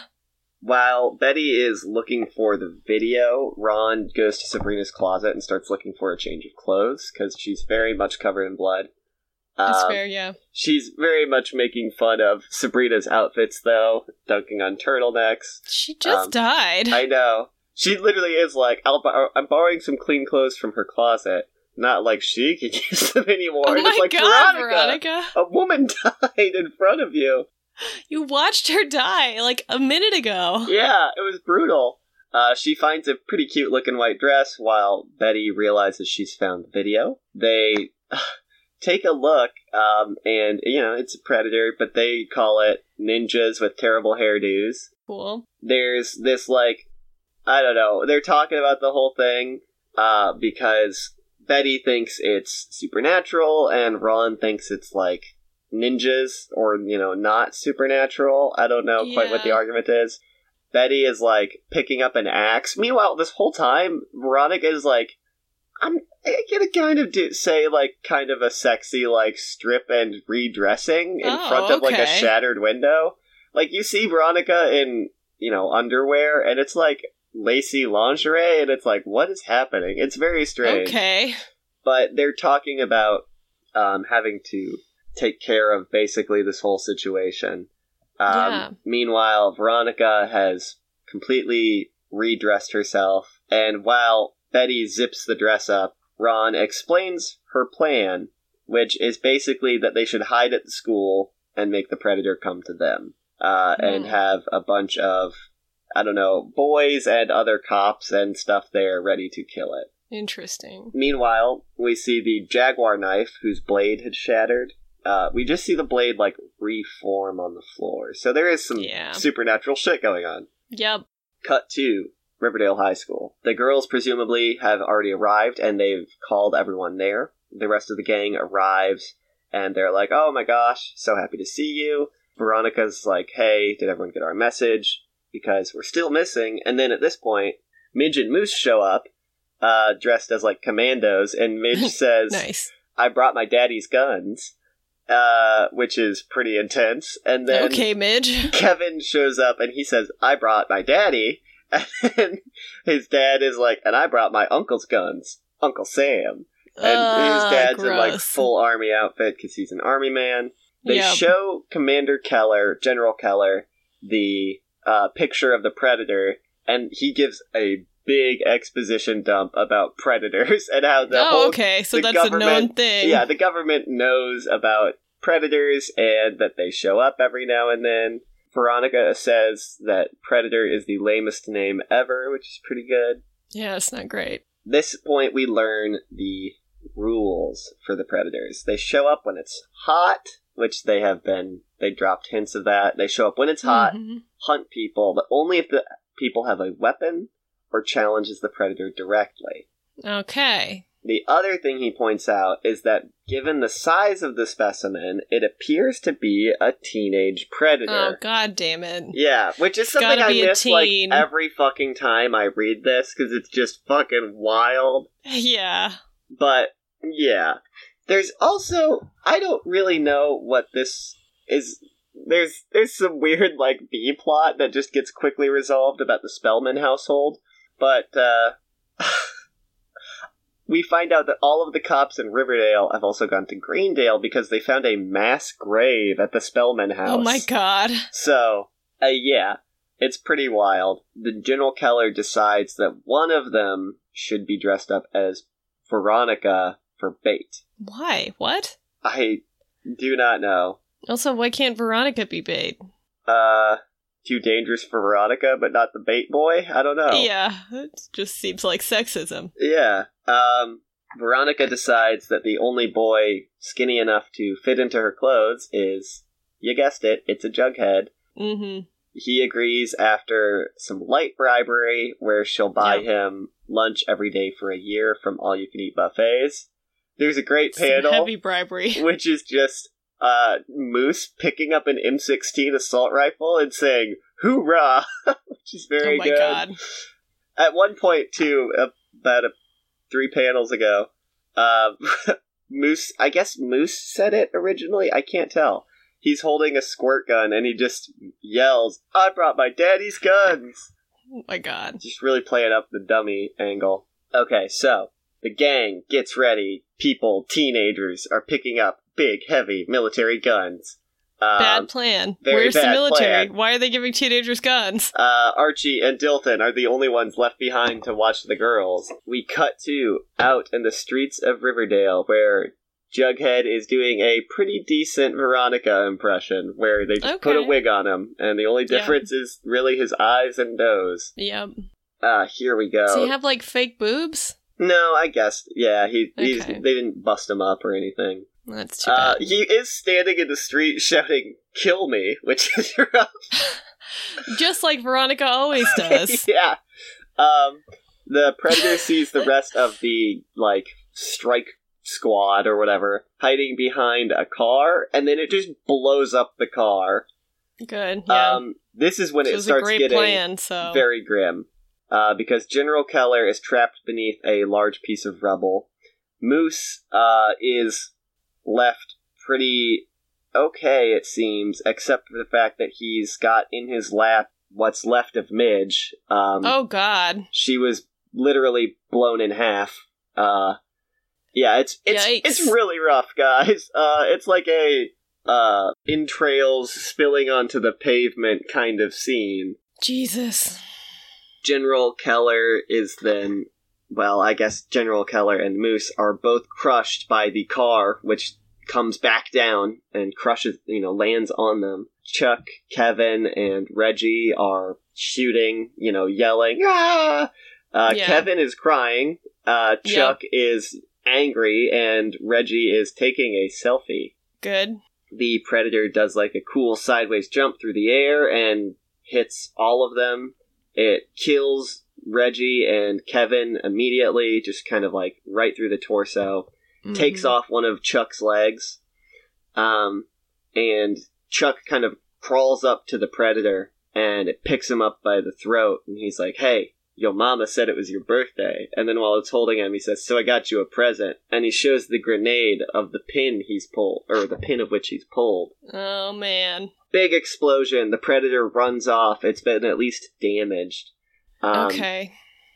While Betty is looking for the video, Ron goes to Sabrina's closet and starts looking for a change of clothes because she's very much covered in blood. That's Um, fair, yeah. She's very much making fun of Sabrina's outfits, though, dunking on turtlenecks. She just um, died. I know. She literally is like, I'm borrowing some clean clothes from her closet. Not like she <laughs> can use them anymore. oh And my it's like, god, Veronica, Veronica. a woman <laughs> died in front of you. You watched her die like a minute ago. Yeah, it was brutal. Uh, she finds a pretty cute looking white dress while Betty realizes she's found the video. They take a look, um, and, you know, it's a predator, but they call it ninjas with terrible hairdos. Cool. There's this, like, I don't know, they're talking about the whole thing, uh, because Betty thinks it's supernatural, and Ron thinks it's, like, ninjas, or, you know, not supernatural. I don't know quite what the argument is. Betty is like picking up an axe. Meanwhile, this whole time, Veronica is like, I'm I gonna kind of do say like kind of a sexy like strip and redressing in Oh, front of like a shattered window. Like you see Veronica in you know underwear, and it's like lacy lingerie, and it's like what is happening? It's very strange Okay. but they're talking about um, having to take care of basically this whole situation. Um, Yeah. Meanwhile, Veronica has completely redressed herself, and while Betty zips the dress up, Ron explains her plan, which is basically that they should hide at the school and make the predator come to them, uh, and Hmm. have a bunch of I don't know boys and other cops and stuff there ready to kill it. Interesting. Meanwhile, we see the jaguar knife whose blade had shattered. Uh, we just see the blade like reform on the floor. So there is some Yeah. supernatural shit going on. Yep. Cut to Riverdale High School. The girls presumably have already arrived and they've called everyone there. The rest of the gang arrives and they're like, "Oh my gosh, so happy to see you." Veronica's like, "Hey, did everyone get our message? Because we're still missing." And then at this point, Midge and Moose show up, uh, dressed as like commandos, and Midge <laughs> says, Nice. "I brought my daddy's guns," uh, which is pretty intense. And then okay, Midge. Kevin shows up and he says, I brought my daddy. And his dad is like, and I brought my uncle's guns, Uncle Sam. And his Ugh, dad's in like full army outfit because he's an army man. They Yep. show Commander Keller, General Keller, the uh, picture of the predator, and he gives a big exposition dump about predators <laughs> and how the oh, whole okay. So that's a known thing. yeah, the government knows about predators and that they show up every now and then. Veronica says that predator is the lamest name ever, which is pretty good. Yeah, it's not great. This point, we learn the rules for the predators. They show up when it's hot, which they have been They dropped hints of that. They show up when it's hot, Mhm. hunt people, but only if the people have a weapon or challenges the predator directly. Okay. The other thing he points out is that given the size of the specimen, it appears to be a teenage predator. Oh god damn it. Yeah, which is It's something I miss like every fucking time I read this because it's just fucking wild. <laughs> Yeah. But yeah, there's also I don't really know what this is. There's there's some weird like B plot that just gets quickly resolved about the Spellman household, but uh, <laughs> we find out that all of the cops in Riverdale have also gone to Greendale because they found a mass grave at the Spellman house. Oh my god. So, uh, yeah, it's pretty wild. The General Keller decides that one of them should be dressed up as Veronica for bait. Why? What? I do not know. Also, why can't Veronica be bait? Uh, too dangerous for Veronica, but not the bait boy? I don't know. Yeah, it just seems like sexism. Yeah. Um, Veronica decides that the only boy skinny enough to fit into her clothes is, you guessed it, it's a Jughead. Mm-hmm. he agrees after some light bribery where she'll buy Yeah. him lunch every day for a year from all you can eat buffets. There's a great Some panel heavy bribery. which is just uh Moose picking up an M16 assault rifle and saying "Hoorah!" <laughs> which is very oh my good. god. At one point, too, about a, three panels ago, um, <laughs> Moose. I guess Moose said it originally. I can't tell. He's holding a squirt gun and he just yells, "I brought my daddy's guns!" Oh my god. Just really playing up the dummy angle. Okay, so the gang gets ready. People, teenagers, are picking up big, heavy military guns. Um, Bad plan. Where's the military? plan. Why are they giving teenagers guns? uh, Archie and Dilton are the only ones left behind to watch the girls. We cut to out in the streets of Riverdale where Jughead is doing a pretty decent Veronica impression where they just put a wig on him, and the only Yeah. difference is really his eyes and nose. Yep. Ah, here we go. Does he have like fake boobs? no, I guess, yeah, he he's, Okay. they didn't bust him up or anything. That's too Uh, he is standing in the street shouting, kill me, which is <laughs> rough. Just like Veronica always <laughs> does. yeah. Um, the predator sees the rest of the like strike squad or whatever hiding behind a car, and then it just blows up the car. Good. Yeah. Um, this is when This it starts getting plan. So very grim, uh, because General Keller is trapped beneath a large piece of rubble. Moose uh, is left pretty okay, it seems, except for the fact that he's got in his lap what's left of Midge. Um, oh god. she was literally blown in half. Uh, yeah, it's it's Yikes. it's really rough, guys. <laughs> Uh, it's like a uh entrails spilling onto the pavement kind of scene. Jesus. General Keller is then, well, I guess General Keller and Moose are both crushed by the car, which comes back down and crushes, you know, lands on them. Chuck, Kevin, and Reggie are shooting, you know, yelling, ah! Uh, Yeah. Kevin is crying. Uh, Yeah. Chuck is angry, and Reggie is taking a selfie Good. the predator does like a cool sideways jump through the air and hits all of them. It kills Reggie and Kevin immediately, just kind of like right through the torso. Takes Mhm. off one of Chuck's legs. Um, and Chuck kind of crawls up to the predator and it picks him up by the throat. And he's like, Hey, your mama said it was your birthday. And then while it's holding him, he says, So I got you a present. And he shows the grenade of the pin he's pulled, or the pin of which he's pulled. Oh man. Big explosion. The predator runs off. It's been at least damaged. Um, okay.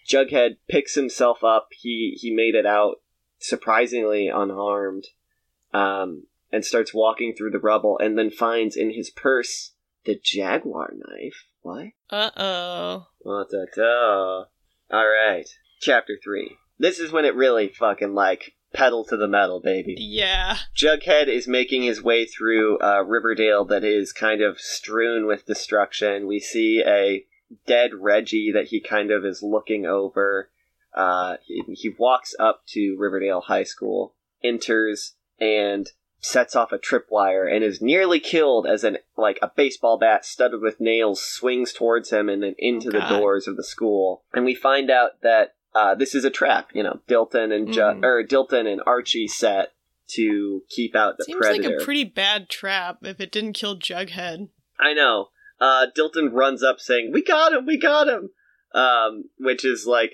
Jughead picks himself up. He he made it out surprisingly unharmed, um, and starts walking through the rubble, and then finds in his purse the jaguar knife. What? Uh oh. What da da. All right, chapter three. This is when it really fucking like pedal to the metal, baby. Yeah. Jughead is making his way through uh, Riverdale that is kind of strewn with destruction. We see a dead Reggie that he kind of is looking over. Uh, he, he walks up to Riverdale High School, enters, and sets off a tripwire and is nearly killed as an like a baseball bat studded with nails swings towards him and then into Oh, the doors of the school. And we find out that uh, this is a trap. You know, Dilton and Ju- Mhm. or Dilton and Archie set to keep out the Seems predator. like a pretty bad trap if it didn't kill Jughead. I know. Uh, Dilton runs up saying, "We got him! We got him!" Um, which is like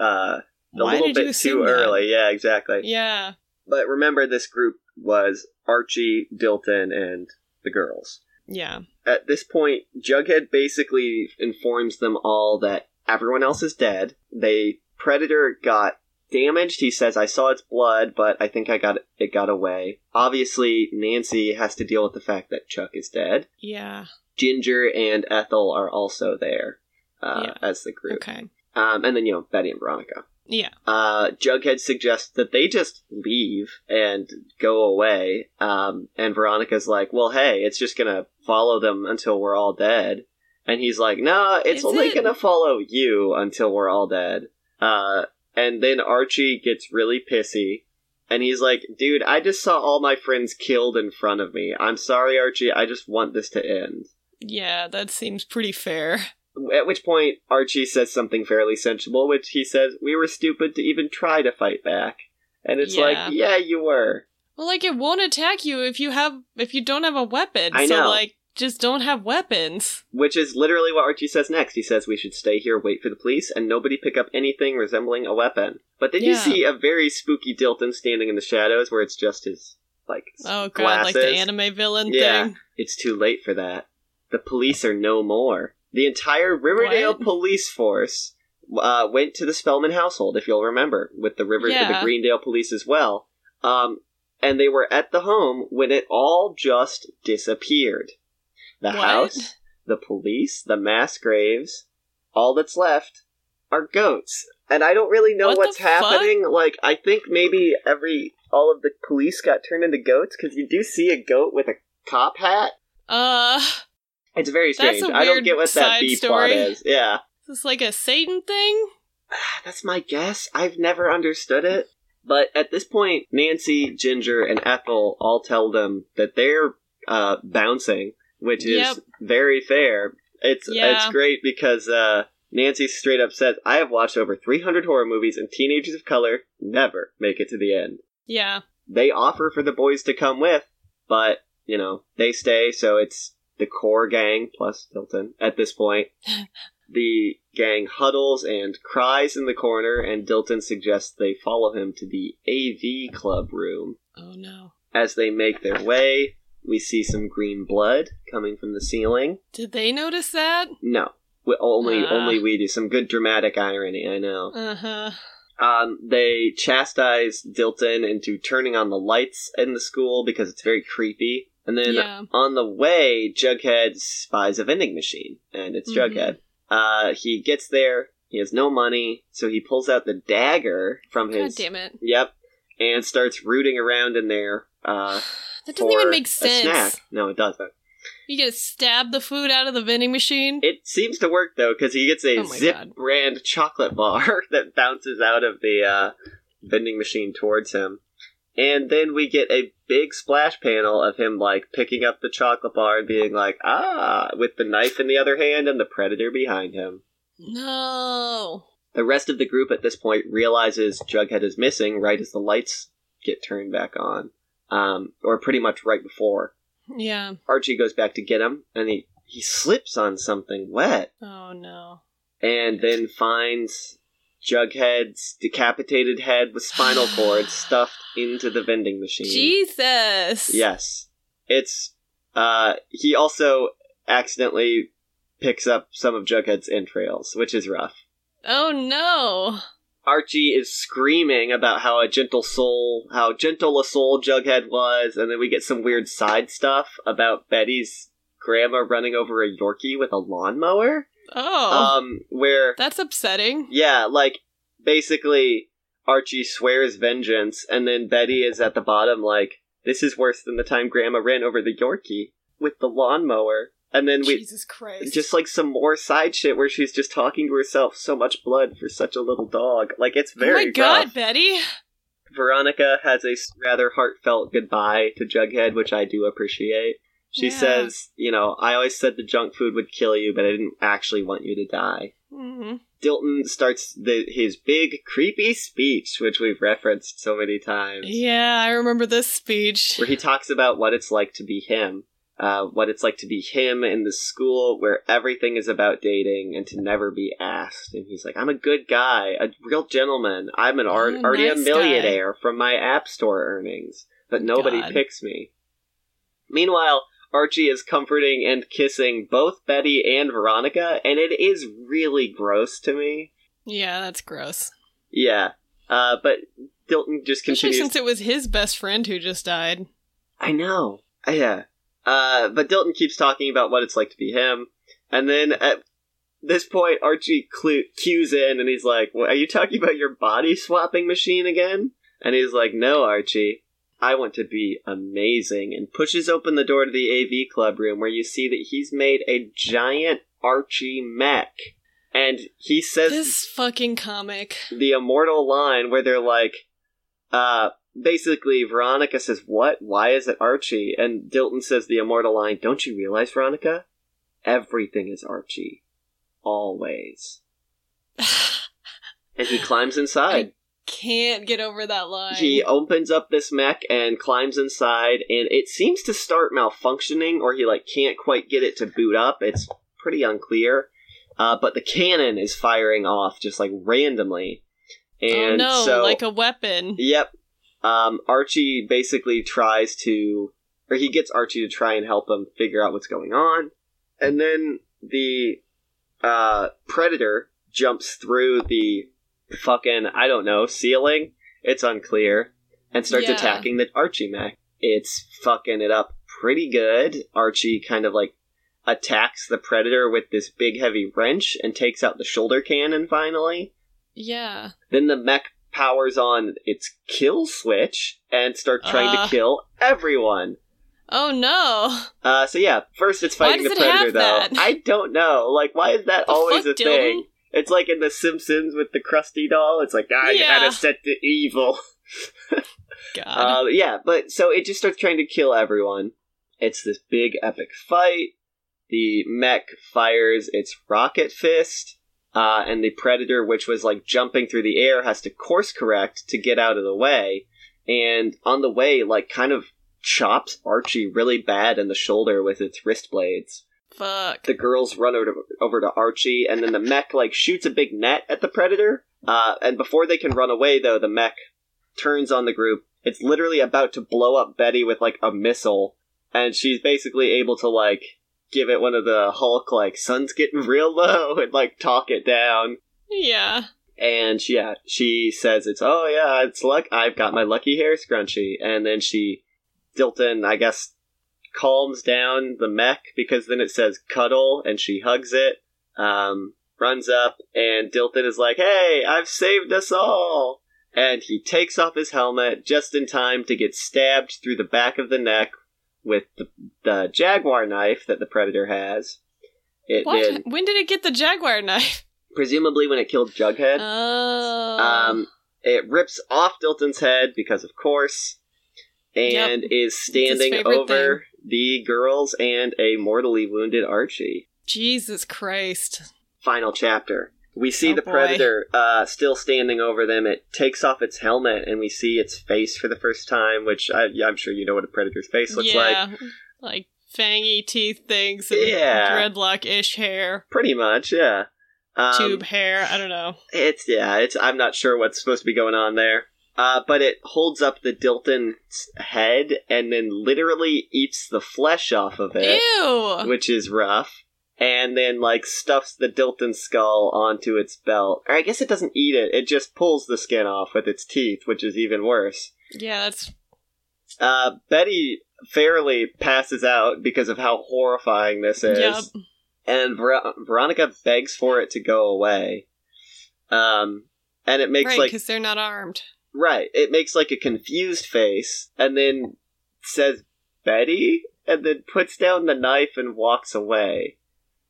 uh, a Why little bit too that? early. Yeah, exactly. Yeah. But remember, this group was Archie, Dilton, and the girls. Yeah. At this point, Jughead basically informs them all that everyone else is dead. They Predator got damaged. He says, "I saw its blood, but I think I got it got away." Obviously, Nancy has to deal with the fact that Chuck is dead. Yeah. Ginger and Ethel are also there uh, Yeah. as the group, Okay. um, and then you know Betty and Veronica. Yeah. Uh, Jughead suggests that they just leave and go away. Um, and Veronica's like, well, hey, it's just gonna follow them until we're all dead. And he's like, nah, it's Is only it? gonna follow you until we're all dead. Uh, and then Archie gets really pissy. And he's like, dude, I just saw all my friends killed in front of me. I'm sorry, Archie. I just want this to end. Yeah, that seems pretty fair. At which point, Archie says something fairly sensible, which he says, We were stupid to even try to fight back. And it's Yeah. like, Yeah, you were. Well, like it won't attack you if you have if you don't have a weapon. I So know. like just don't have weapons. Which is literally what Archie says next. He says, We should stay here, wait for the police, and nobody pick up anything resembling a weapon. But then you see a very spooky Dilton standing in the shadows where it's just his, like, Oh god, like the anime villain Yeah. thing. It's too late for that. The police are no more. The entire Riverdale What? police force uh, went to the Spellman household, if you'll remember, with the River the Greendale police as well. Um, and they were at the home when it all just disappeared. The What? house, the police, the mass graves, all that's left are goats. And I don't really know What what's fuck? happening. Like, I think maybe every all of the police got turned into goats because you do see a goat with a cop hat. Uh It's very strange. I don't get what that B plot is. Yeah, is this like a Satan thing? that's my guess. I've never understood it. But at this point, Nancy, Ginger, and Ethel all tell them that they're uh, bouncing, which is Yep. very fair. It's Yeah. it's great because uh, Nancy straight up says, "I have watched over 300 horror movies, and teenagers of color never make it to the end." Yeah. They offer for the boys to come with, but you know they stay. So it's the core gang plus Dilton at this point. <laughs> the gang huddles and cries in the corner, and Dilton suggests they follow him to the AV club room. Oh no. As they make their way, we see some green blood coming from the ceiling. Did they notice that? No, we, only Ah. only we do. Some good dramatic irony, I know. Uh-huh. Um, they chastise Dilton into turning on the lights in the school because it's very creepy. And then Yeah. on the way, Jughead spies a vending machine, and it's Mhm. Jughead. Uh, he gets there. He has no money, so he pulls out the dagger from God his. damn it. Yep, and starts rooting around in there. Uh, <sighs> That doesn't even make a snack. sense. No, it doesn't. You gonna stab the food out of the vending machine? It seems to work though, because he gets a Oh Zip God. brand chocolate bar <laughs> that bounces out of the uh, vending machine towards him. And then we get a big splash panel of him like picking up the chocolate bar and being like, ah, with the knife in the other hand and the predator behind him. no. The rest of the group at this point realizes Jughead is missing right as the lights get turned back on. Um, or pretty much right before. Yeah. Archie goes back to get him and he, he slips on something wet. Oh no. and then finds Jughead's decapitated head with spinal <sighs> cord stuffed into the vending machine. Jesus. Yes. It's uh he also accidentally picks up some of Jughead's entrails, which is rough. Oh no. Archie is screaming about how a gentle soul, how gentle a soul Jughead was, and then we get some weird side stuff about Betty's grandma running over a Yorkie with a lawnmower. Oh. Um, where That's upsetting. Yeah, like basically Archie swears vengeance, and then Betty is at the bottom, like, this is worse than the time Grandma ran over the Yorkie with the lawnmower. And then we Jesus Christ. just like some more side shit where she's just talking to herself. So much blood for such a little dog. Like it's Oh very my god, rough. Betty. Veronica has a rather heartfelt goodbye to Jughead, which I do appreciate. She Yeah. says, you know, I always said the junk food would kill you, but I didn't actually want you to die. hmm Dilton starts the, his big, creepy speech, which we've referenced so many times, Yeah, I remember this speech. where he talks about what it's like to be him. Uh, what it's like to be him in the school where everything is about dating and to never be asked. And he's like, I'm a good guy, a real gentleman. I'm an art, Oh, already a nice millionaire from my App Store earnings, but nobody God. picks me. Meanwhile, Archie is comforting and kissing both Betty and Veronica, and it is really gross to me. Yeah, that's gross. Yeah, uh, but Dilton just Especially continues. since it was his best friend who just died. I know. Yeah. Uh, but Dilton keeps talking about what it's like to be him, and then at this point, Archie clu- cues in, and he's like, well, "Are you talking about your body swapping machine again?" And he's like, "No, Archie." I want to be amazing, and pushes open the door to the AV club room where you see that he's made a giant Archie mech. And he says This fucking comic. the immortal line where they're like, uh, basically, Veronica says, What? Why is it Archie? And Dilton says the immortal line, Don't you realize, Veronica? Everything is Archie. Always. <sighs> And he climbs inside. Can't get over that line. He opens up this mech and climbs inside, and it seems to start malfunctioning, or he like can't quite get it to boot up. It's pretty unclear. Uh, but the cannon is firing off just like randomly. oh And no, so like a weapon. Yep. Um, Archie basically tries to, or he gets Archie to try and help him figure out what's going on. And then the uh, Predator jumps through the fucking, I don't know, ceiling. It's unclear. And starts Yeah. attacking the Archie mech. It's fucking it up pretty good. Archie kind of like attacks the Predator with this big heavy wrench and takes out the shoulder cannon finally. Yeah. Then the mech powers on its kill switch and starts trying Uh. to kill everyone. Oh no. Uh, so yeah, first it's fighting the it predator though. that? I don't know. Like, why is that The always a thing? It's like in The Simpsons with the Krusty doll. It's like, ah, you Yeah. gotta set the evil. <laughs> God. Uh, yeah, but so it just starts trying to kill everyone. It's this big epic fight. The mech fires its rocket fist, uh, and the predator, which was like jumping through the air, has to course correct to get out of the way. And on the way, like, kind of chops Archie really bad in the shoulder with its wrist blades. Fuck. The girls run over to, over to Archie, and then the mech like shoots a big net at the predator. Uh, and before they can run away, though, the mech turns on the group. It's literally about to blow up Betty with like a missile, and she's basically able to like give it one of the Hulk like sun's getting real low <laughs> and like talk it down. Yeah. And she, yeah, she says it's oh yeah, it's luck. I've got my lucky hair scrunchie, and then she, Dilton, I guess, calms down the mech because then it says cuddle, and she hugs it. Um, runs up, and Dilton is like, "Hey, I've saved us all!" And he takes off his helmet just in time to get stabbed through the back of the neck with the, the jaguar knife that the predator has. It What? did When did it get the jaguar knife? presumably when it killed Jughead. Oh. Um, it rips off Dilton's head because, of course, and is standing over the girls and a mortally wounded Archie. Jesus Christ. Final chapter. We see Oh, the boy. predator uh, still standing over them. It takes off its helmet, and we see its face for the first time. Which I, I'm sure you know what a predator's face looks like. yeah. Like fangy teeth things and Yeah. dreadlock ish hair. Pretty much, yeah. Um, Tube hair. I don't know. It's yeah, it's I'm not sure what's supposed to be going on there. Uh, but it holds up the Dilton's head and then literally eats the flesh off of it, Ew. which is rough. And then like stuffs the Dilton skull onto its belt. Or I guess it doesn't eat it; it just pulls the skin off with its teeth, which is even worse. Yeah, that's Uh, Betty fairly passes out because of how horrifying this is Yep. and Ver- Veronica begs for it to go away. Um, and it makes right like because they're not armed. Right, it makes like a confused face, and then says Betty, and then puts down the knife and walks away.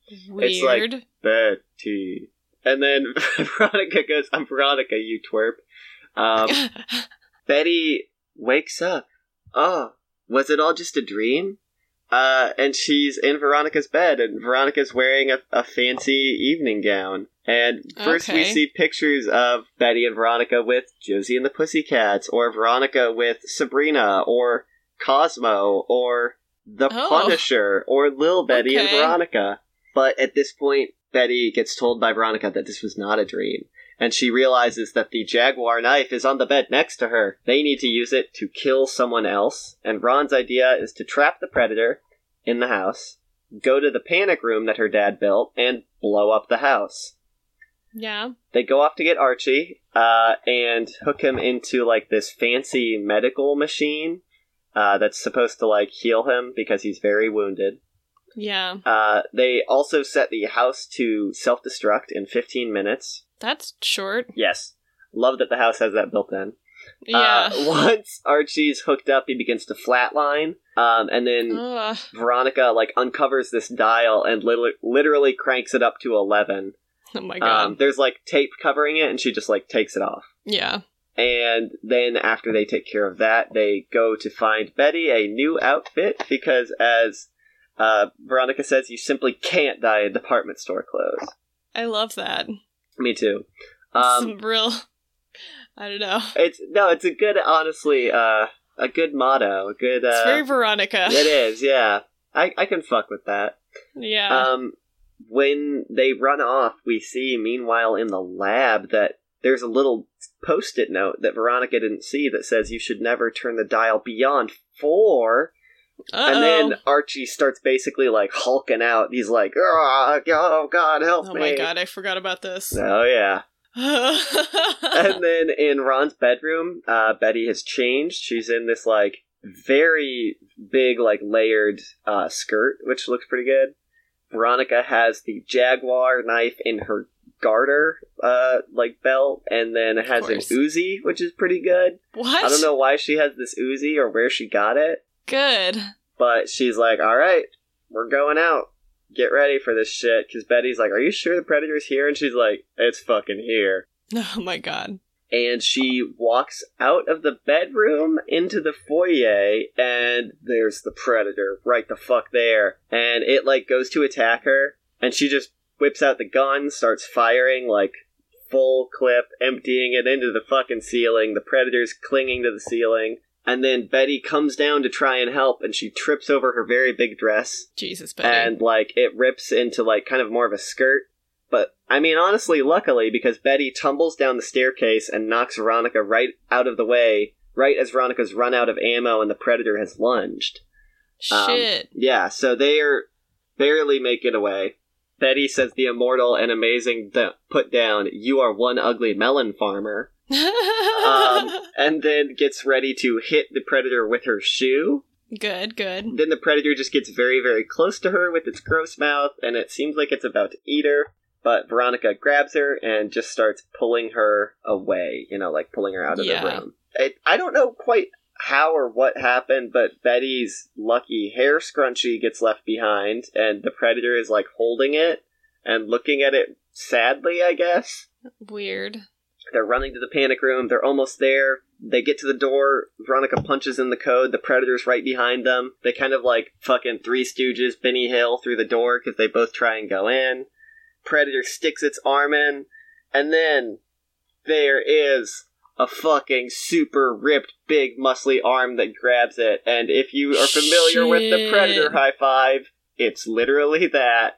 It's like- Weird. Betty, and then <laughs> Veronica goes, "I'm Veronica, you twerp." Um, <laughs> Betty wakes up. Oh, was it all just a dream? Uh, and she's in Veronica's bed, and Veronica's wearing a, a fancy evening gown. And first we see pictures of Betty and Veronica with Josie and the Pussycats, or Veronica with Sabrina, or Cosmo, or the Oh. Punisher, or Lil Betty and Veronica. But at this point, Betty gets told by Veronica that this was not a dream. And she realizes that the Jaguar knife is on the bed next to her. They need to use it to kill someone else. And Ron's idea is to trap the Predator in the house, go to the panic room that her dad built, and blow up the house. Yeah. They go off to get Archie uh, and hook him into like this fancy medical machine uh, that's supposed to like heal him because he's very wounded. Yeah. Uh, they also set the house to self destruct in 15 minutes. That's short. Yes. Love that the house has that built in. Yeah. Uh, <laughs> once Archie's hooked up, he begins to flatline. Um, and then Ugh. Veronica like uncovers this dial and lit- literally cranks it up to 11. <laughs> oh my god. Um, there's like tape covering it, and she just like takes it off. yeah. And then after they take care of that, they go to find Betty a new outfit because, as uh, Veronica says, you simply can't dye a department store clothes. I love that. Me too. Um, Some real. <laughs> I don't know. it's no, it's a good, honestly, uh, a good motto. A good. Uh, It's very Veronica. it is, <laughs> yeah. I I can fuck with that. Yeah. Um, when they run off, we see, meanwhile, in the lab that there's a little post it note that Veronica didn't see that says you should never turn the dial beyond four. Uh-oh. And then Archie starts basically like hulking out. He's like, oh, oh God, help Oh me. Oh my god, I forgot about this. Oh, yeah. <laughs> and then in Ron's bedroom, uh, Betty has changed. She's in this like very big, like layered uh, skirt, which looks pretty good. Veronica has the Jaguar knife in her garter, uh, like belt, and then it has an. Uzi, which is pretty good. what? I don't know why she has this Uzi or where she got it, Good. but she's like, "All right, we're going out." Get ready for this shit, because Betty's like, "Are you sure the predator's here?" And she's like, "It's fucking here." <laughs> Oh my god. And she walks out of the bedroom into the foyer and there's the predator right the fuck there and it like goes to attack her and she just whips out the gun starts firing like full clip emptying it into the fucking ceiling the predator's clinging to the ceiling and then Betty comes down to try and help and she trips over her very big dress Jesus, Betty. and like it rips into like kind of more of a skirt. But I mean, honestly, luckily, because Betty tumbles down the staircase and knocks Veronica right out of the way, right as Veronica's run out of ammo and the predator has lunged. Um, Shit. Yeah, so they are barely making it away. Betty says the immortal and amazing th- put down, "You are one ugly melon farmer," um, <laughs> and then gets ready to hit the predator with her shoe. good, good. Then the predator just gets very, very close to her with its gross mouth, and it seems like it's about to eat her. But Veronica grabs her and just starts pulling her away, you know, like pulling her out of Yeah. the room. It, I don't know quite how or what happened, but Betty's lucky hair scrunchie gets left behind, and the predator is like holding it and looking at it sadly, I guess. Weird. They're running to the panic room. They're almost there. They get to the door. Veronica punches in the code. The Predator's right behind them. They kind of like fucking Three Stooges, Benny Hill through the door because they both try and go in. Predator sticks its arm in. And then there is a fucking super ripped, big, muscly arm that grabs it. And if you are familiar with the Predator high five, it's literally that.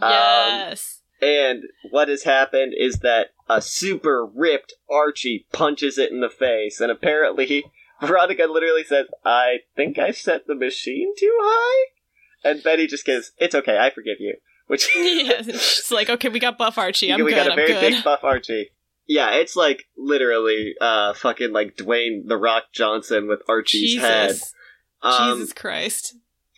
Um, Yes. And what has happened is that a super ripped Archie punches it in the face, and apparently <laughs> Veronica literally says, I think I set the machine too high? And Betty just goes, It's okay, I forgive you. Which yeah. <laughs> <laughs> She's like, okay, we got Buff Archie. I'm we good. got a very big buff Archie. Yeah, it's like literally uh fucking like Dwayne the Rock Johnson with Archie's head. Jesus. Um, Jesus Christ.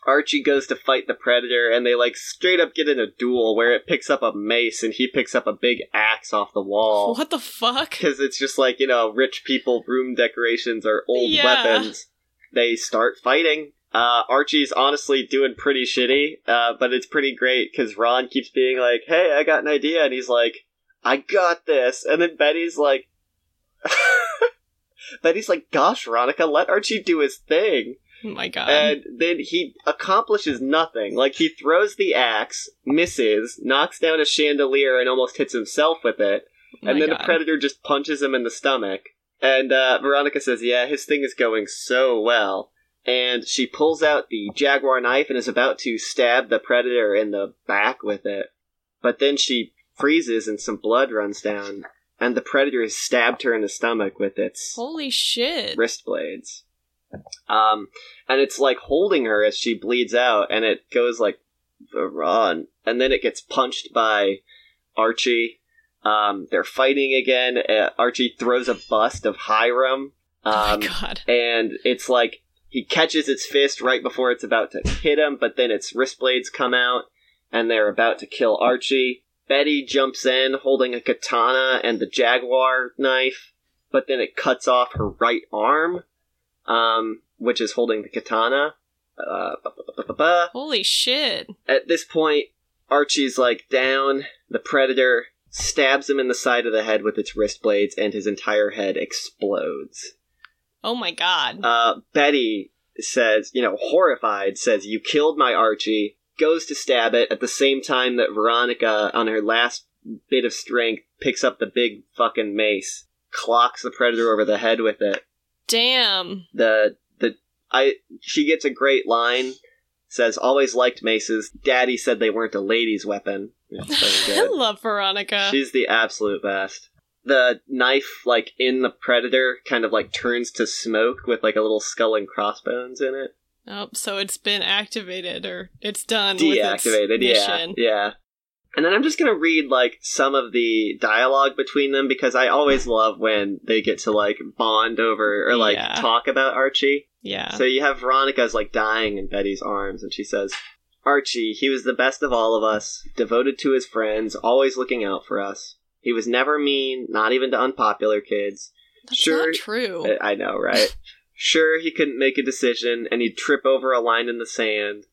Archie goes to fight the predator, and they like straight up get in a duel where it picks up a mace and he picks up a big axe off the wall. What the fuck? Because it's just like, you know, rich people room decorations are old Yeah. weapons. They start fighting. Uh, Archie's honestly doing pretty shitty, uh, but it's pretty great because Ron keeps being like, hey, I got an idea. And he's like, I got this. And then Betty's like, <laughs> Betty's like, "Gosh, Veronica, let Archie do his thing." Oh my god. And then he accomplishes nothing. Like he throws the axe, misses, knocks down a chandelier, and almost hits himself with it. Oh and then God. the predator just punches him in the stomach. And uh, Veronica says, "Yeah, his thing is going so well." And she pulls out the jaguar knife and is about to stab the predator in the back with it. But then she freezes and some blood runs down, and the predator has stabbed her in the stomach with its Holy shit. wrist blades. Um, and it's like holding her as she bleeds out, and it goes like run, and then it gets punched by Archie. Um, they're fighting again. Uh, Archie throws a bust of Hiram, oh um, my god. and it's like he catches its fist right before it's about to hit him, but then its wrist blades come out, and they're about to kill Archie. Betty jumps in holding a katana and the jaguar knife, but then it cuts off her right arm, um, which is holding the katana. Uh. Holy shit. At this point, Archie's like down. The predator stabs him in the side of the head with its wrist blades, and his entire head explodes. Oh my god. Uh, Betty says, you know, horrified, says, You killed my Archie, goes to stab it at the same time that Veronica, on her last bit of strength, picks up the big fucking mace, clocks the predator over the head with it. Damn. The, the, I, she gets a great line, says, Always liked maces. Daddy said they weren't a lady's weapon. <laughs> I love Veronica. She's the absolute best. The knife, like in the predator, kind of like turns to smoke with like a little skull and crossbones in it. Oh, so it's been activated or it's done. with its Deactivated, yeah, yeah. And then I'm just gonna read like some of the dialogue between them because I always love when they get to like bond over or like Yeah. talk about Archie. Yeah. So you have Veronica's like dying in Betty's arms, and she says, Archie, he was the best of all of us, devoted to his friends, always looking out for us. He was never mean, not even to unpopular kids. That's sure. not true. I I know, right? <laughs> sure, he couldn't make a decision, and he'd trip over a line in the sand,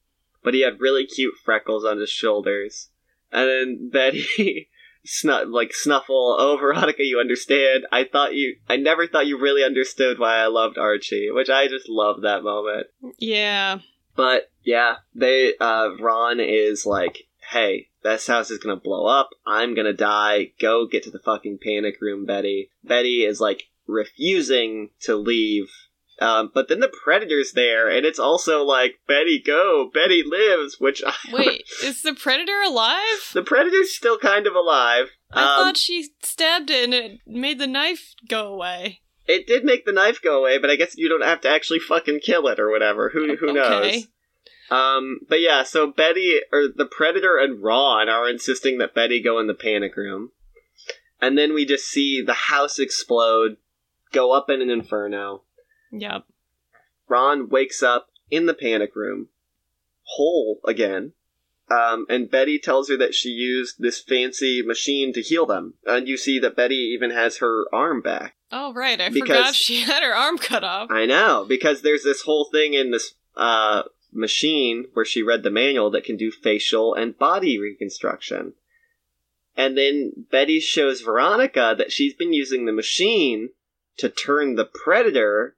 but he had really cute freckles on his shoulders. And then Betty, <laughs> snu- like snuffle, oh Veronica, <laughs> you understand. I thought you, I never thought you really understood why I loved Archie, which I just love that moment. yeah. But yeah, they uh Ron is like, "Hey, this house is gonna blow up. I'm gonna die. Go get to the fucking panic room, Betty." Betty is like refusing to leave. Um, but then the predator's there, and it's also like, "Betty, go! Betty lives!" Which I <laughs> Wait, is the predator alive? the predator's still kind of alive. I Um, thought she stabbed it and it made the knife go away. it did make the knife go away, but I guess you don't have to actually fucking kill it or whatever. Who who knows? Um, but yeah, so Betty or the Predator and Ron are insisting that Betty go in the panic room, and then we just see the house explode, go up in an inferno. Yep. Ron wakes up in the panic room, whole again. Um, and Betty tells her that she used this fancy machine to heal them. And you see that Betty even has her arm back. Oh, right. I Because- forgot she had her arm cut off. I know, because there's this whole thing in this uh, machine where she read the manual that can do facial and body reconstruction. And then Betty shows Veronica that she's been using the machine to turn the predator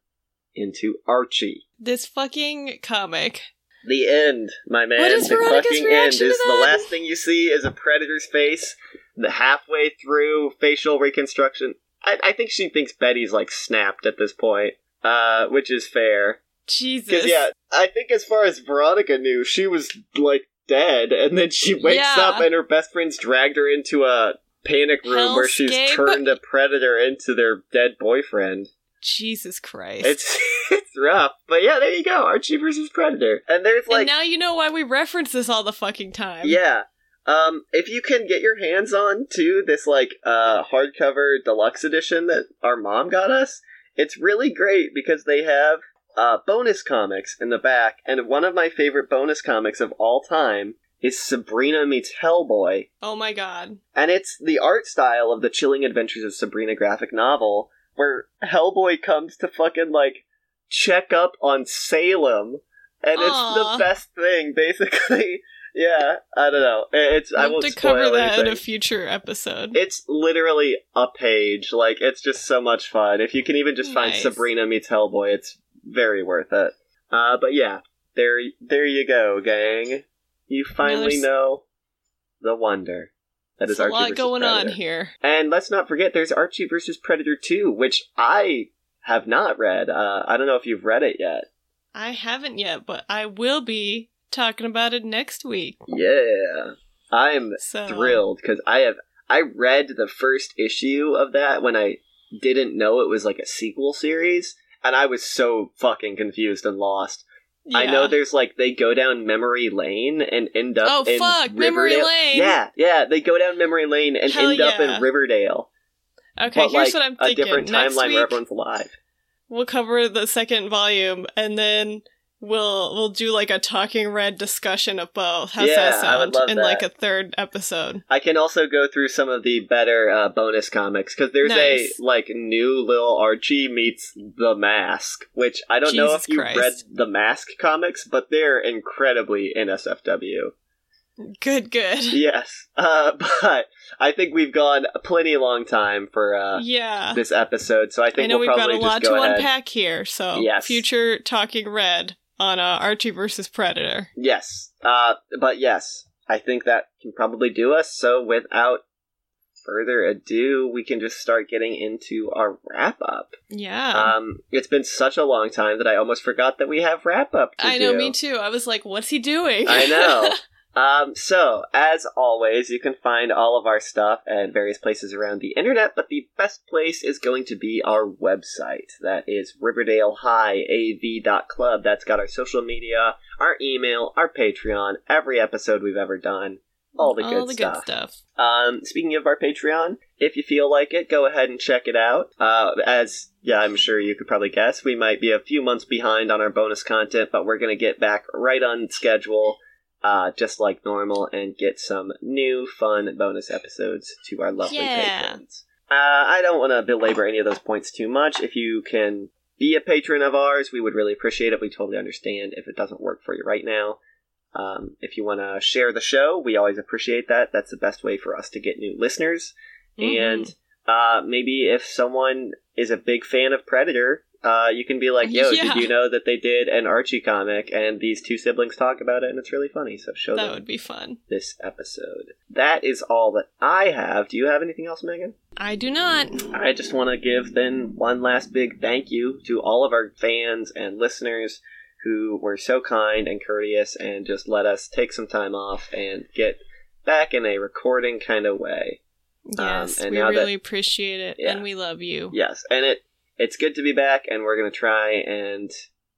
into Archie. This fucking comic. The end, my man. What is the Veronica's fucking end is the last thing you see is a predator's face. The halfway through facial reconstruction, I, I think she thinks Betty's like snapped at this point, uh, which is fair. Jesus. Yeah, I think as far as Veronica knew, she was like dead, and then she wakes Yeah. up and her best friends dragged her into a panic room where she's turned a predator into their dead boyfriend. Jesus Christ. It's <laughs> it's rough, but yeah, there you go, Archie versus Predator, and there's and like now you know why we reference this all the fucking time. yeah. Um, if you can get your hands on to this like uh hardcover deluxe edition that our mom got us, it's really great because they have uh bonus comics in the back, and one of my favorite bonus comics of all time is Sabrina meets Hellboy, Oh my god. and it's the art style of the Chilling Adventures of Sabrina graphic novel, where Hellboy comes to fucking like check up on Salem, and Aw. it's the best thing. <laughs> Basically, yeah, I don't know. It's I We'll won't to cover that in a future episode. It's literally a page. Like it's just so much fun. If you can even just find Sabrina meets Hellboy, it's very worth it. Uh, but yeah, there, there you go, gang. You finally there's- know the wonder that is a lot going on here. And let's not forget, there's Archie versus Predator 2, which I have not read. Uh, I don't know if you've read it yet. I haven't yet, but I will be talking about it next week. Yeah, I'm So thrilled because I have I read the first issue of that when I didn't know it was like a sequel series, and I was so fucking confused and lost. I know there's like they go down memory lane and end up Oh, in fuck, memory Riverdale. lane. Yeah, yeah, they go down memory lane and Hell end up in Riverdale. Okay, but here's like what I'm thinking. a different Next timeline week, where everyone's alive. we'll cover the second volume, and then we'll we'll do like a talking red discussion of both. How's Yeah, that sound? in that. like a third episode. I can also go through some of the better uh, bonus comics because there's Nice. a like new little Archie meets the Mask, which I don't know if you Christ. read the Mask comics, but they're incredibly NSFW. Good, good. <laughs> yes, uh, <laughs> but I think we've gone a plenty long time for uh, yeah. this episode, so I think I know we'll we've got a lot to ahead. unpack here, so Yes. future talking red on uh, Archie versus Predator. Yes, uh, but yes, I think that can probably do us. So without further ado, we can just start getting into our wrap up. Yeah. Um, it's been such a long time that I almost forgot that we have wrap up. I know, do. me too. I was like, what's he doing? I know. <laughs> Um, so, as always, you can find all of our stuff at various places around the internet, but the best place is going to be our website. That is RiverdaleHighAV.club. That's got our social media, our email, our Patreon, every episode we've ever done. All the good All the stuff. good stuff. Um, speaking of our Patreon, if you feel like it, go ahead and check it out. Uh, as yeah, I'm sure you could probably guess, we might be a few months behind on our bonus content, but we're gonna get back right on schedule, uh, just like normal, and get some new fun bonus episodes to our lovely Yeah. patrons. Uh, I don't want to belabor any of those points too much. If you can be a patron of ours, we would really appreciate it. We totally understand if it doesn't work for you right now. Um, if you want to share the show, we always appreciate that. That's the best way for us to get new listeners. Mhm. And uh, maybe if someone is a big fan of Predator, uh, you can be like, "Yo, Yeah. did you know that they did an Archie comic and these two siblings talk about it and it's really funny?" So show that them would be fun. this episode. That is all that I have. Do you have anything else, Megan? I do not. I just want to give then one last big thank you to all of our fans and listeners who were so kind and courteous and just let us take some time off and get back in a recording kind of way. Yes, Um, and we now that- really appreciate it, Yeah. and we love you. Yes, and it it's good to be back, and we're gonna try and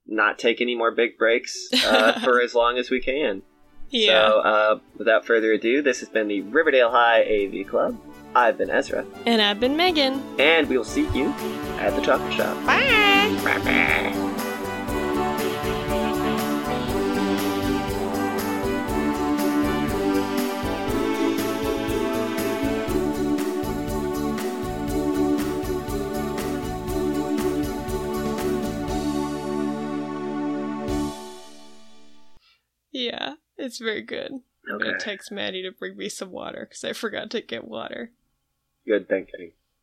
not take any more big breaks uh, <laughs> for as long as we can. Yeah. So, uh, without further ado, this has been the Riverdale High AV Club. I've been Ezra, and I've been Megan. and we will see you at the chocolate shop. Bye. Yeah, it's very good. I'm gonna text Maddie to bring me some water because I forgot to get water. Good thinking.